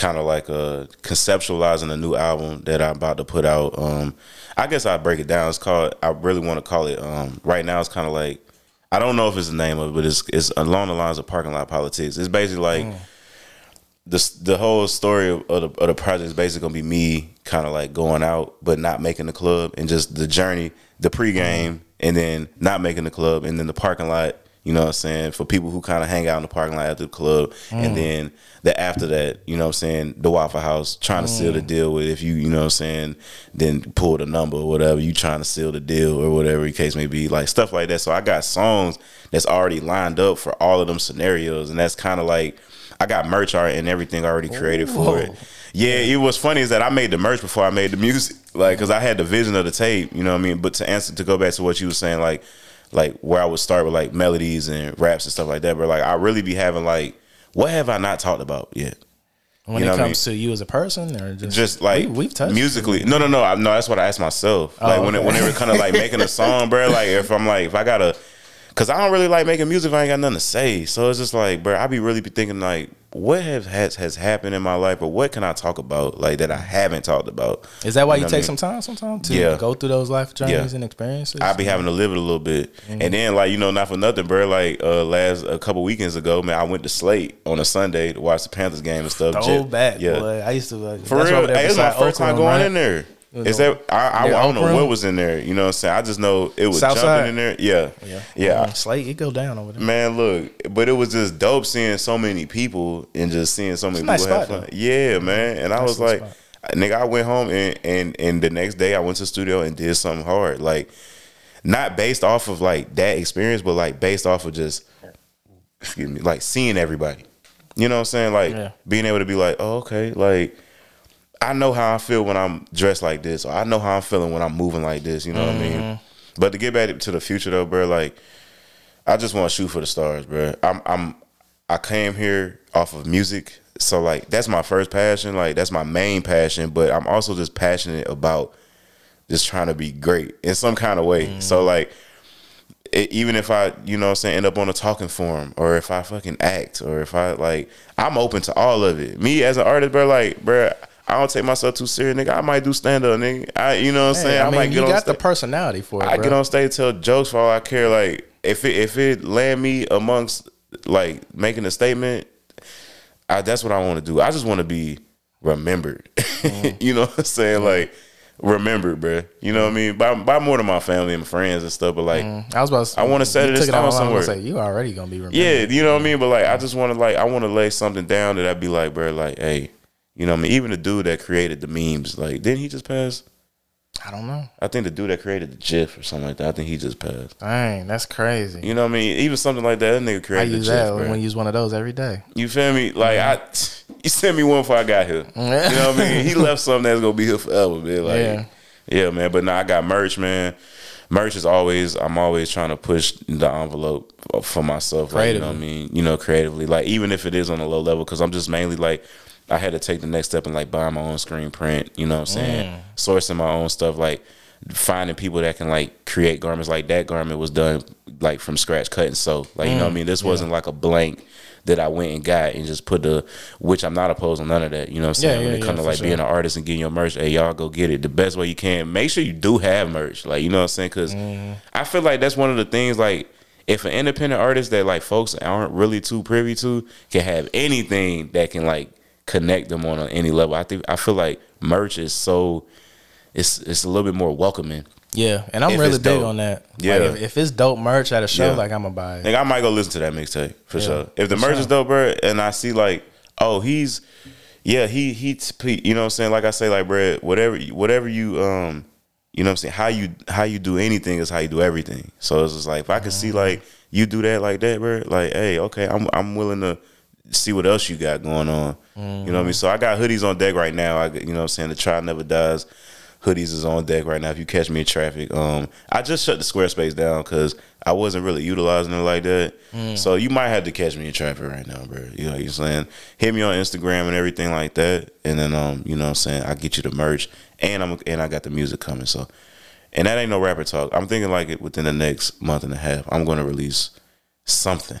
kind of like uh conceptualizing a new album that I'm about to put out. Um I guess I break it down. It's called I really want to call it um right now it's kind of like I don't know if it's the name of it, but it's it's along the lines of parking lot politics. It's basically like the the whole story of the, of the project is basically gonna be me kind of like going out but not making the club and just the journey, the pregame, and then not making the club, and then the parking lot. You know what I'm saying? For people who kind of hang out in the parking lot after the club, and mm. then the after that, you know what I'm saying? The Waffle House trying to seal the mm. deal with if you, you know what I'm saying, then pull the number or whatever, you trying to seal the deal or whatever the case may be, like stuff like that. So I got songs that's already lined up for all of them scenarios, and that's kind of like I got merch art and everything already created for it. Yeah, it was funny is that I made the merch before I made the music, like because I had the vision of the tape, you know what I mean. But to answer to go back to what you were saying, like like where I would start with like melodies and raps and stuff like that, but like I really be having like what have I not talked about yet? When You it know what I comes to you as a person, or just Just like we, have touched musically. No, no, no. I, no, that's what I asked myself. Oh, like when okay. when they were kind of like making a song, bro. Like if I'm like if I gotta, cause I don't really like making music if I ain't got nothing to say. So it's just like, bro, I be really be thinking like, what have has has happened in my life, or what can I talk about like that I haven't talked about? Is that why you, know what take I mean? some time sometimes to Yeah. go through those life journeys Yeah. and experiences? I be having to live it a little bit, Mm-hmm. and then like you know, not for nothing, bro. Like uh last a couple weekends ago, man, I went to Slate on a Sunday to watch the Panthers game and stuff. Throw back, yeah. boy. I used to like, For real, hey, it was my first time going right? in there. Is that I, I, Yeah, I don't know Oakland? what was in there. You know what I'm saying? I just know it was Southside? jumping in there. Yeah, Yeah, yeah. Mm, Slate, it go down over there. Man, look, but it was just dope seeing so many people and just seeing so many nice people have spot, fun. Yeah, man. And I was like, nigga, I went home and, and and the next day I went to the studio and did something hard. Like, not based off of like that experience, but like based off of just excuse me, like seeing everybody. You know what I'm saying? Like Yeah. being able to be like, oh, okay, like I know how I feel when I'm dressed like this, or I know how I'm feeling when I'm moving like this. You know what I Mm-hmm. mean? But to get back to the future though, bro, like I just want to shoot for the stars, bro. I'm I'm I came here off of music, so like that's my first passion, like that's my main passion. But I'm also just passionate about just trying to be great in some kind of way. So like. It, even if I, you know what I'm saying, end up on a talking forum or if I fucking act or if I like I'm open to all of it. Me as an artist, bro, like, bro, I don't take myself too serious, nigga. I might do stand up, nigga. I, you know what I'm Hey, saying? I, mean, might you get on got sta- the personality for it. I bro. get on stage tell jokes for all I care. Like if it if it land me amongst like making a statement, I, that's what I want to do. I just want to be remembered. Mm-hmm. you know what I'm saying? Like remembered, bro. You know what I mean? By by more than my family and friends and stuff, but like. I was about to. I wanna set you it in took stone out my line, I somewhere. Say, you already gonna be remembered. Yeah, you know what I mean. But like, I just want to like, I want to lay something down that I'd be like, bro, like, hey, you know what I mean. Even the dude that created the memes, like, didn't he just pass? I don't know. I think the dude that created the GIF or something like that. I think he just passed. Dang, that's crazy. You know what I mean? Even something like that, that nigga created. I use the GIF, that bro. when use one of those every day. You feel me? Like I, you sent me one before I got here. You know what I mean? He left something that's gonna be here forever, man. Like, Yeah. yeah, man. But now I got merch, man. Merch is always. I'm always trying to push the envelope for myself. Like, you know what I mean? You know, creatively. Like even if it is on a low level, because I'm just mainly like. I had to take the next step and like buy my own screen print. You know what I'm saying? Mm. Sourcing my own stuff, like finding people that can like create garments. Like that garment was done like from scratch, cut and sew. Like you know Mm. what I mean? This wasn't like a blank that I went and got and just put the which I'm not opposed to none of that. You know what I'm saying? Yeah, when yeah, it comes yeah, to like sure. being an artist and getting your merch, hey y'all go get it the best way you can. Make sure you do have merch. Like you know what I'm saying? Because Mm-hmm. I feel like that's one of the things like. If an independent artist that like folks aren't really too privy to can have anything that can like connect them on any level, I think I feel like merch is so it's it's a little bit more welcoming. Yeah, and I'm really big dope. on that. Yeah. Like, if, if it's dope merch at a show, Yeah. like I'm gonna buy it. Like I might go listen to that mixtape for Yeah, sure. If the for merch sure. is dope, bro, and I see like, oh, he's, yeah, he he, you know what I'm saying? Like I say, like, bro, whatever whatever you um, you know what I'm saying? How you how you do anything is how you do everything. So it's just like if I could Mm-hmm. see like you do that like that, bro, like, hey, okay, I'm I'm willing to see what else you got going on. You know what I Mm-hmm. mean? So I got hoodies on deck right now. I you know what I'm saying? The try never dies. Hoodies is on deck right now. If you catch me in traffic, um, I just shut the Squarespace down because I wasn't really utilizing it like that. Mm. So you might have to catch me in traffic right now, bro. You know what I'm saying? Hit me on Instagram and everything like that, and then um, you know what I'm saying? I get you the merch, and I'm and I got the music coming. So, and that ain't no rapper talk. I'm thinking like it within the next month and a half. I'm gonna release something.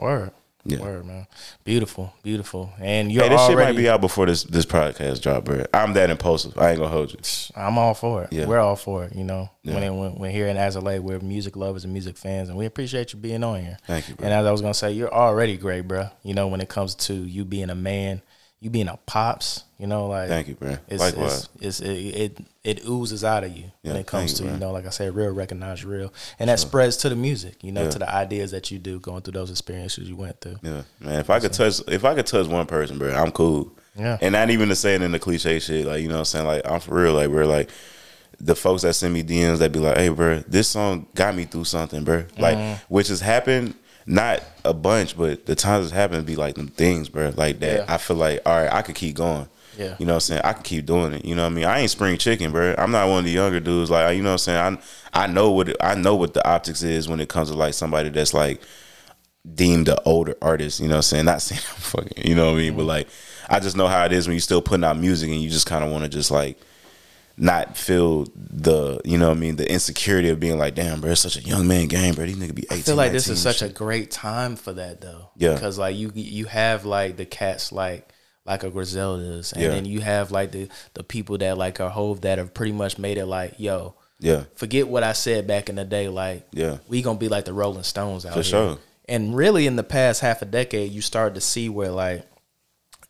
Word. Yeah. Word, man. Beautiful, beautiful. And you're Hey, this shit already. might be out before this this podcast drop, bro. I'm that impulsive. I ain't gonna hold you. I'm all for it. Yeah. We're all for it. You know, Yeah. when, it, when when here in As of Late, we're music lovers and music fans, and we appreciate you being on here. Thank you, bro. And as I was gonna say, you're already great, bro. You know, when it comes to you being a man, you being a pops. You know, like Thank you, bro. It's, Likewise. it's, it's it, it it oozes out of you when it comes to you, you know, like I said, real recognize real, and that spreads to the music. You know, Yeah. to the ideas that you do going through those experiences you went through. Yeah, man. If I could touch, if I could touch one person, bro, I'm cool. Yeah. And not even to say it in the cliche shit, like you know, what I'm saying like I'm for real, like we're like the folks that send me DMs that be like, hey, bro, this song got me through something, bro. Like, Mm-hmm. which has happened not a bunch, but the times it's happened be like them things, bro, like that. Yeah. I feel like, all right, I could keep going. Yeah. You know what I'm saying? I can keep doing it. You know what I mean? I ain't spring chicken, bro. I'm not one of the younger dudes. Like, you know what I'm saying? I I know what it, I know what the optics is when it comes to like somebody that's like deemed an older artist. You know what I'm saying? Not saying I'm fucking, you know what I mean? But mm-hmm. like, I just know how it is when you're still putting out music and you just kind of want to just like not feel the, you know what I mean, the insecurity of being like, damn, bro, it's such a young man game, bro. These nigga be 18. I feel like this is such a great time for that though. Yeah. Because like you you have like the cats like like a Griselda's and Yeah. then you have like the the people that like are Hove that have pretty much made it like, yo, Yeah. forget what I said back in the day. Like, Yeah. we gonna be like the Rolling Stones out For here. sure. And really, in the past half a decade, you started to see where like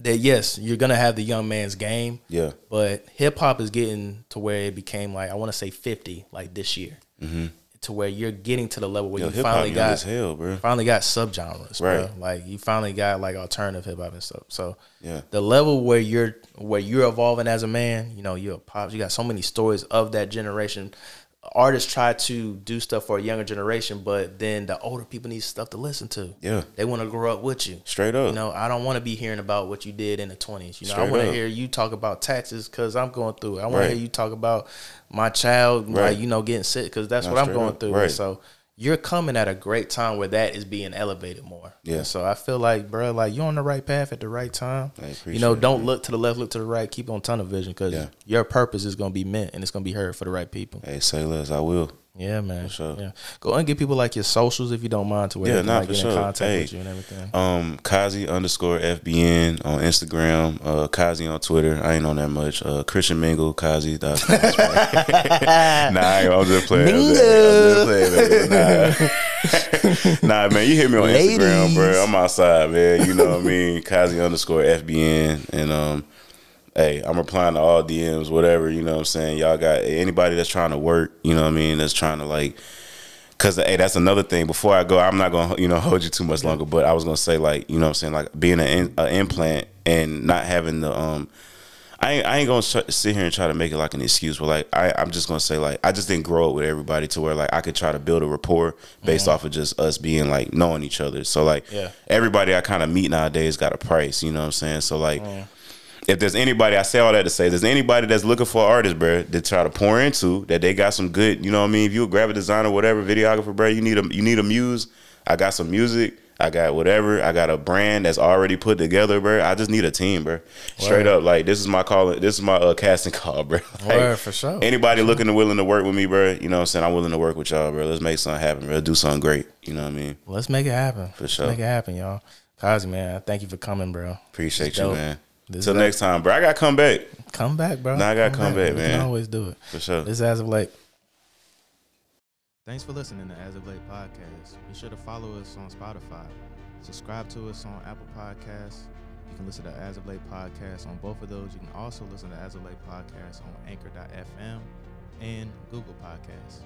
that. Yes, you're gonna have the young man's game. Yeah. But hip hop is getting to where it became like I want to say fifty like this year. Mm-hmm. To where you're getting to the level where Yo, you finally got hell, bro. finally got subgenres, bro. Right. Like you finally got like alternative hip hop and stuff. So Yeah. the level where you're where you're evolving as a man, you know, you're a pop. You got so many stories of that generation. Artists try to do stuff for a younger generation, but then the older people need stuff to listen to. Yeah. they want to grow up with you. Straight up. You know, I don't want to be hearing about what you did in the twenties. You know, I want to hear you talk about taxes because I'm going through it. I want Right. to hear you talk about my child, Right. like you know, getting sick because that's Nah, what I'm going up. through. Right. So you're coming at a great time where that is being elevated more. Yeah. And so I feel like, bro, like you're on the right path at the right time. I appreciate You know, don't man. look to the left, look to the right. Keep on tunnel vision because Yeah. your purpose is going to be meant and it's going to be heard for the right people. Hey, say less. I will. Yeah, man. Sure. Yeah. Go and get people like your socials if you don't mind to where Yeah, they can like, get in sure. contact Hey. with you and everything. Um, Kazi underscore FBN on Instagram. Uh, Kazi on Twitter. I ain't on that much. Uh, Christian Mingle, Kazi. nah, I'm just playing. I'm just playing. Nah. nah, man, you hit me on Instagram, bro. I'm outside, man. You know what I mean? Kazi underscore FBN. And, um, hey, I'm replying to all DMs, whatever, you know what I'm saying? Y'all got anybody that's trying to work, you know what I mean, that's trying to like Cause hey, that's another thing. Before I go, I'm not gonna you know hold you too much longer. But I was gonna say like you know what I'm saying like being an, an implant and not having the um, I ain't, I ain't gonna sit here and try to make it like an excuse. But like I I'm just gonna say like I just didn't grow up with everybody to where like I could try to build a rapport based off of just us being like knowing each other. So like Yeah. everybody I kind of meet nowadays got a price. You know what I'm saying? So like if there's anybody, I say all that to say, there's anybody that's looking for an artist, bro, to try to pour into that they got some good, you know what I mean? If you a graphic designer, whatever, videographer, bro, you need a you need a muse. I got some music. I got whatever. I got a brand that's already put together, bro. I just need a team, bro. Straight up, like this is my call. This is my uh, casting call, bro. Like, Word, for sure. Anybody looking to willing to work with me, bro? You know what I'm saying? I'm willing to work with y'all, bro. Let's make something happen, bro. Do something great. You know what I mean? Let's make it happen. For sure. Make it happen, y'all. Kazi, man, thank you for coming, bro. Appreciate you, man. This Till next time, bro. I gotta come back Come back, bro. Nah, I gotta come back, We man. can always do it. for sure. This is As of Late. Thanks for listening to As of Late podcast. Be sure to follow us on Spotify. Subscribe to us on Apple Podcasts. You can listen to As of Late podcast on both of those. You can also listen to As of Late podcast on Anchor.fm and Google Podcasts.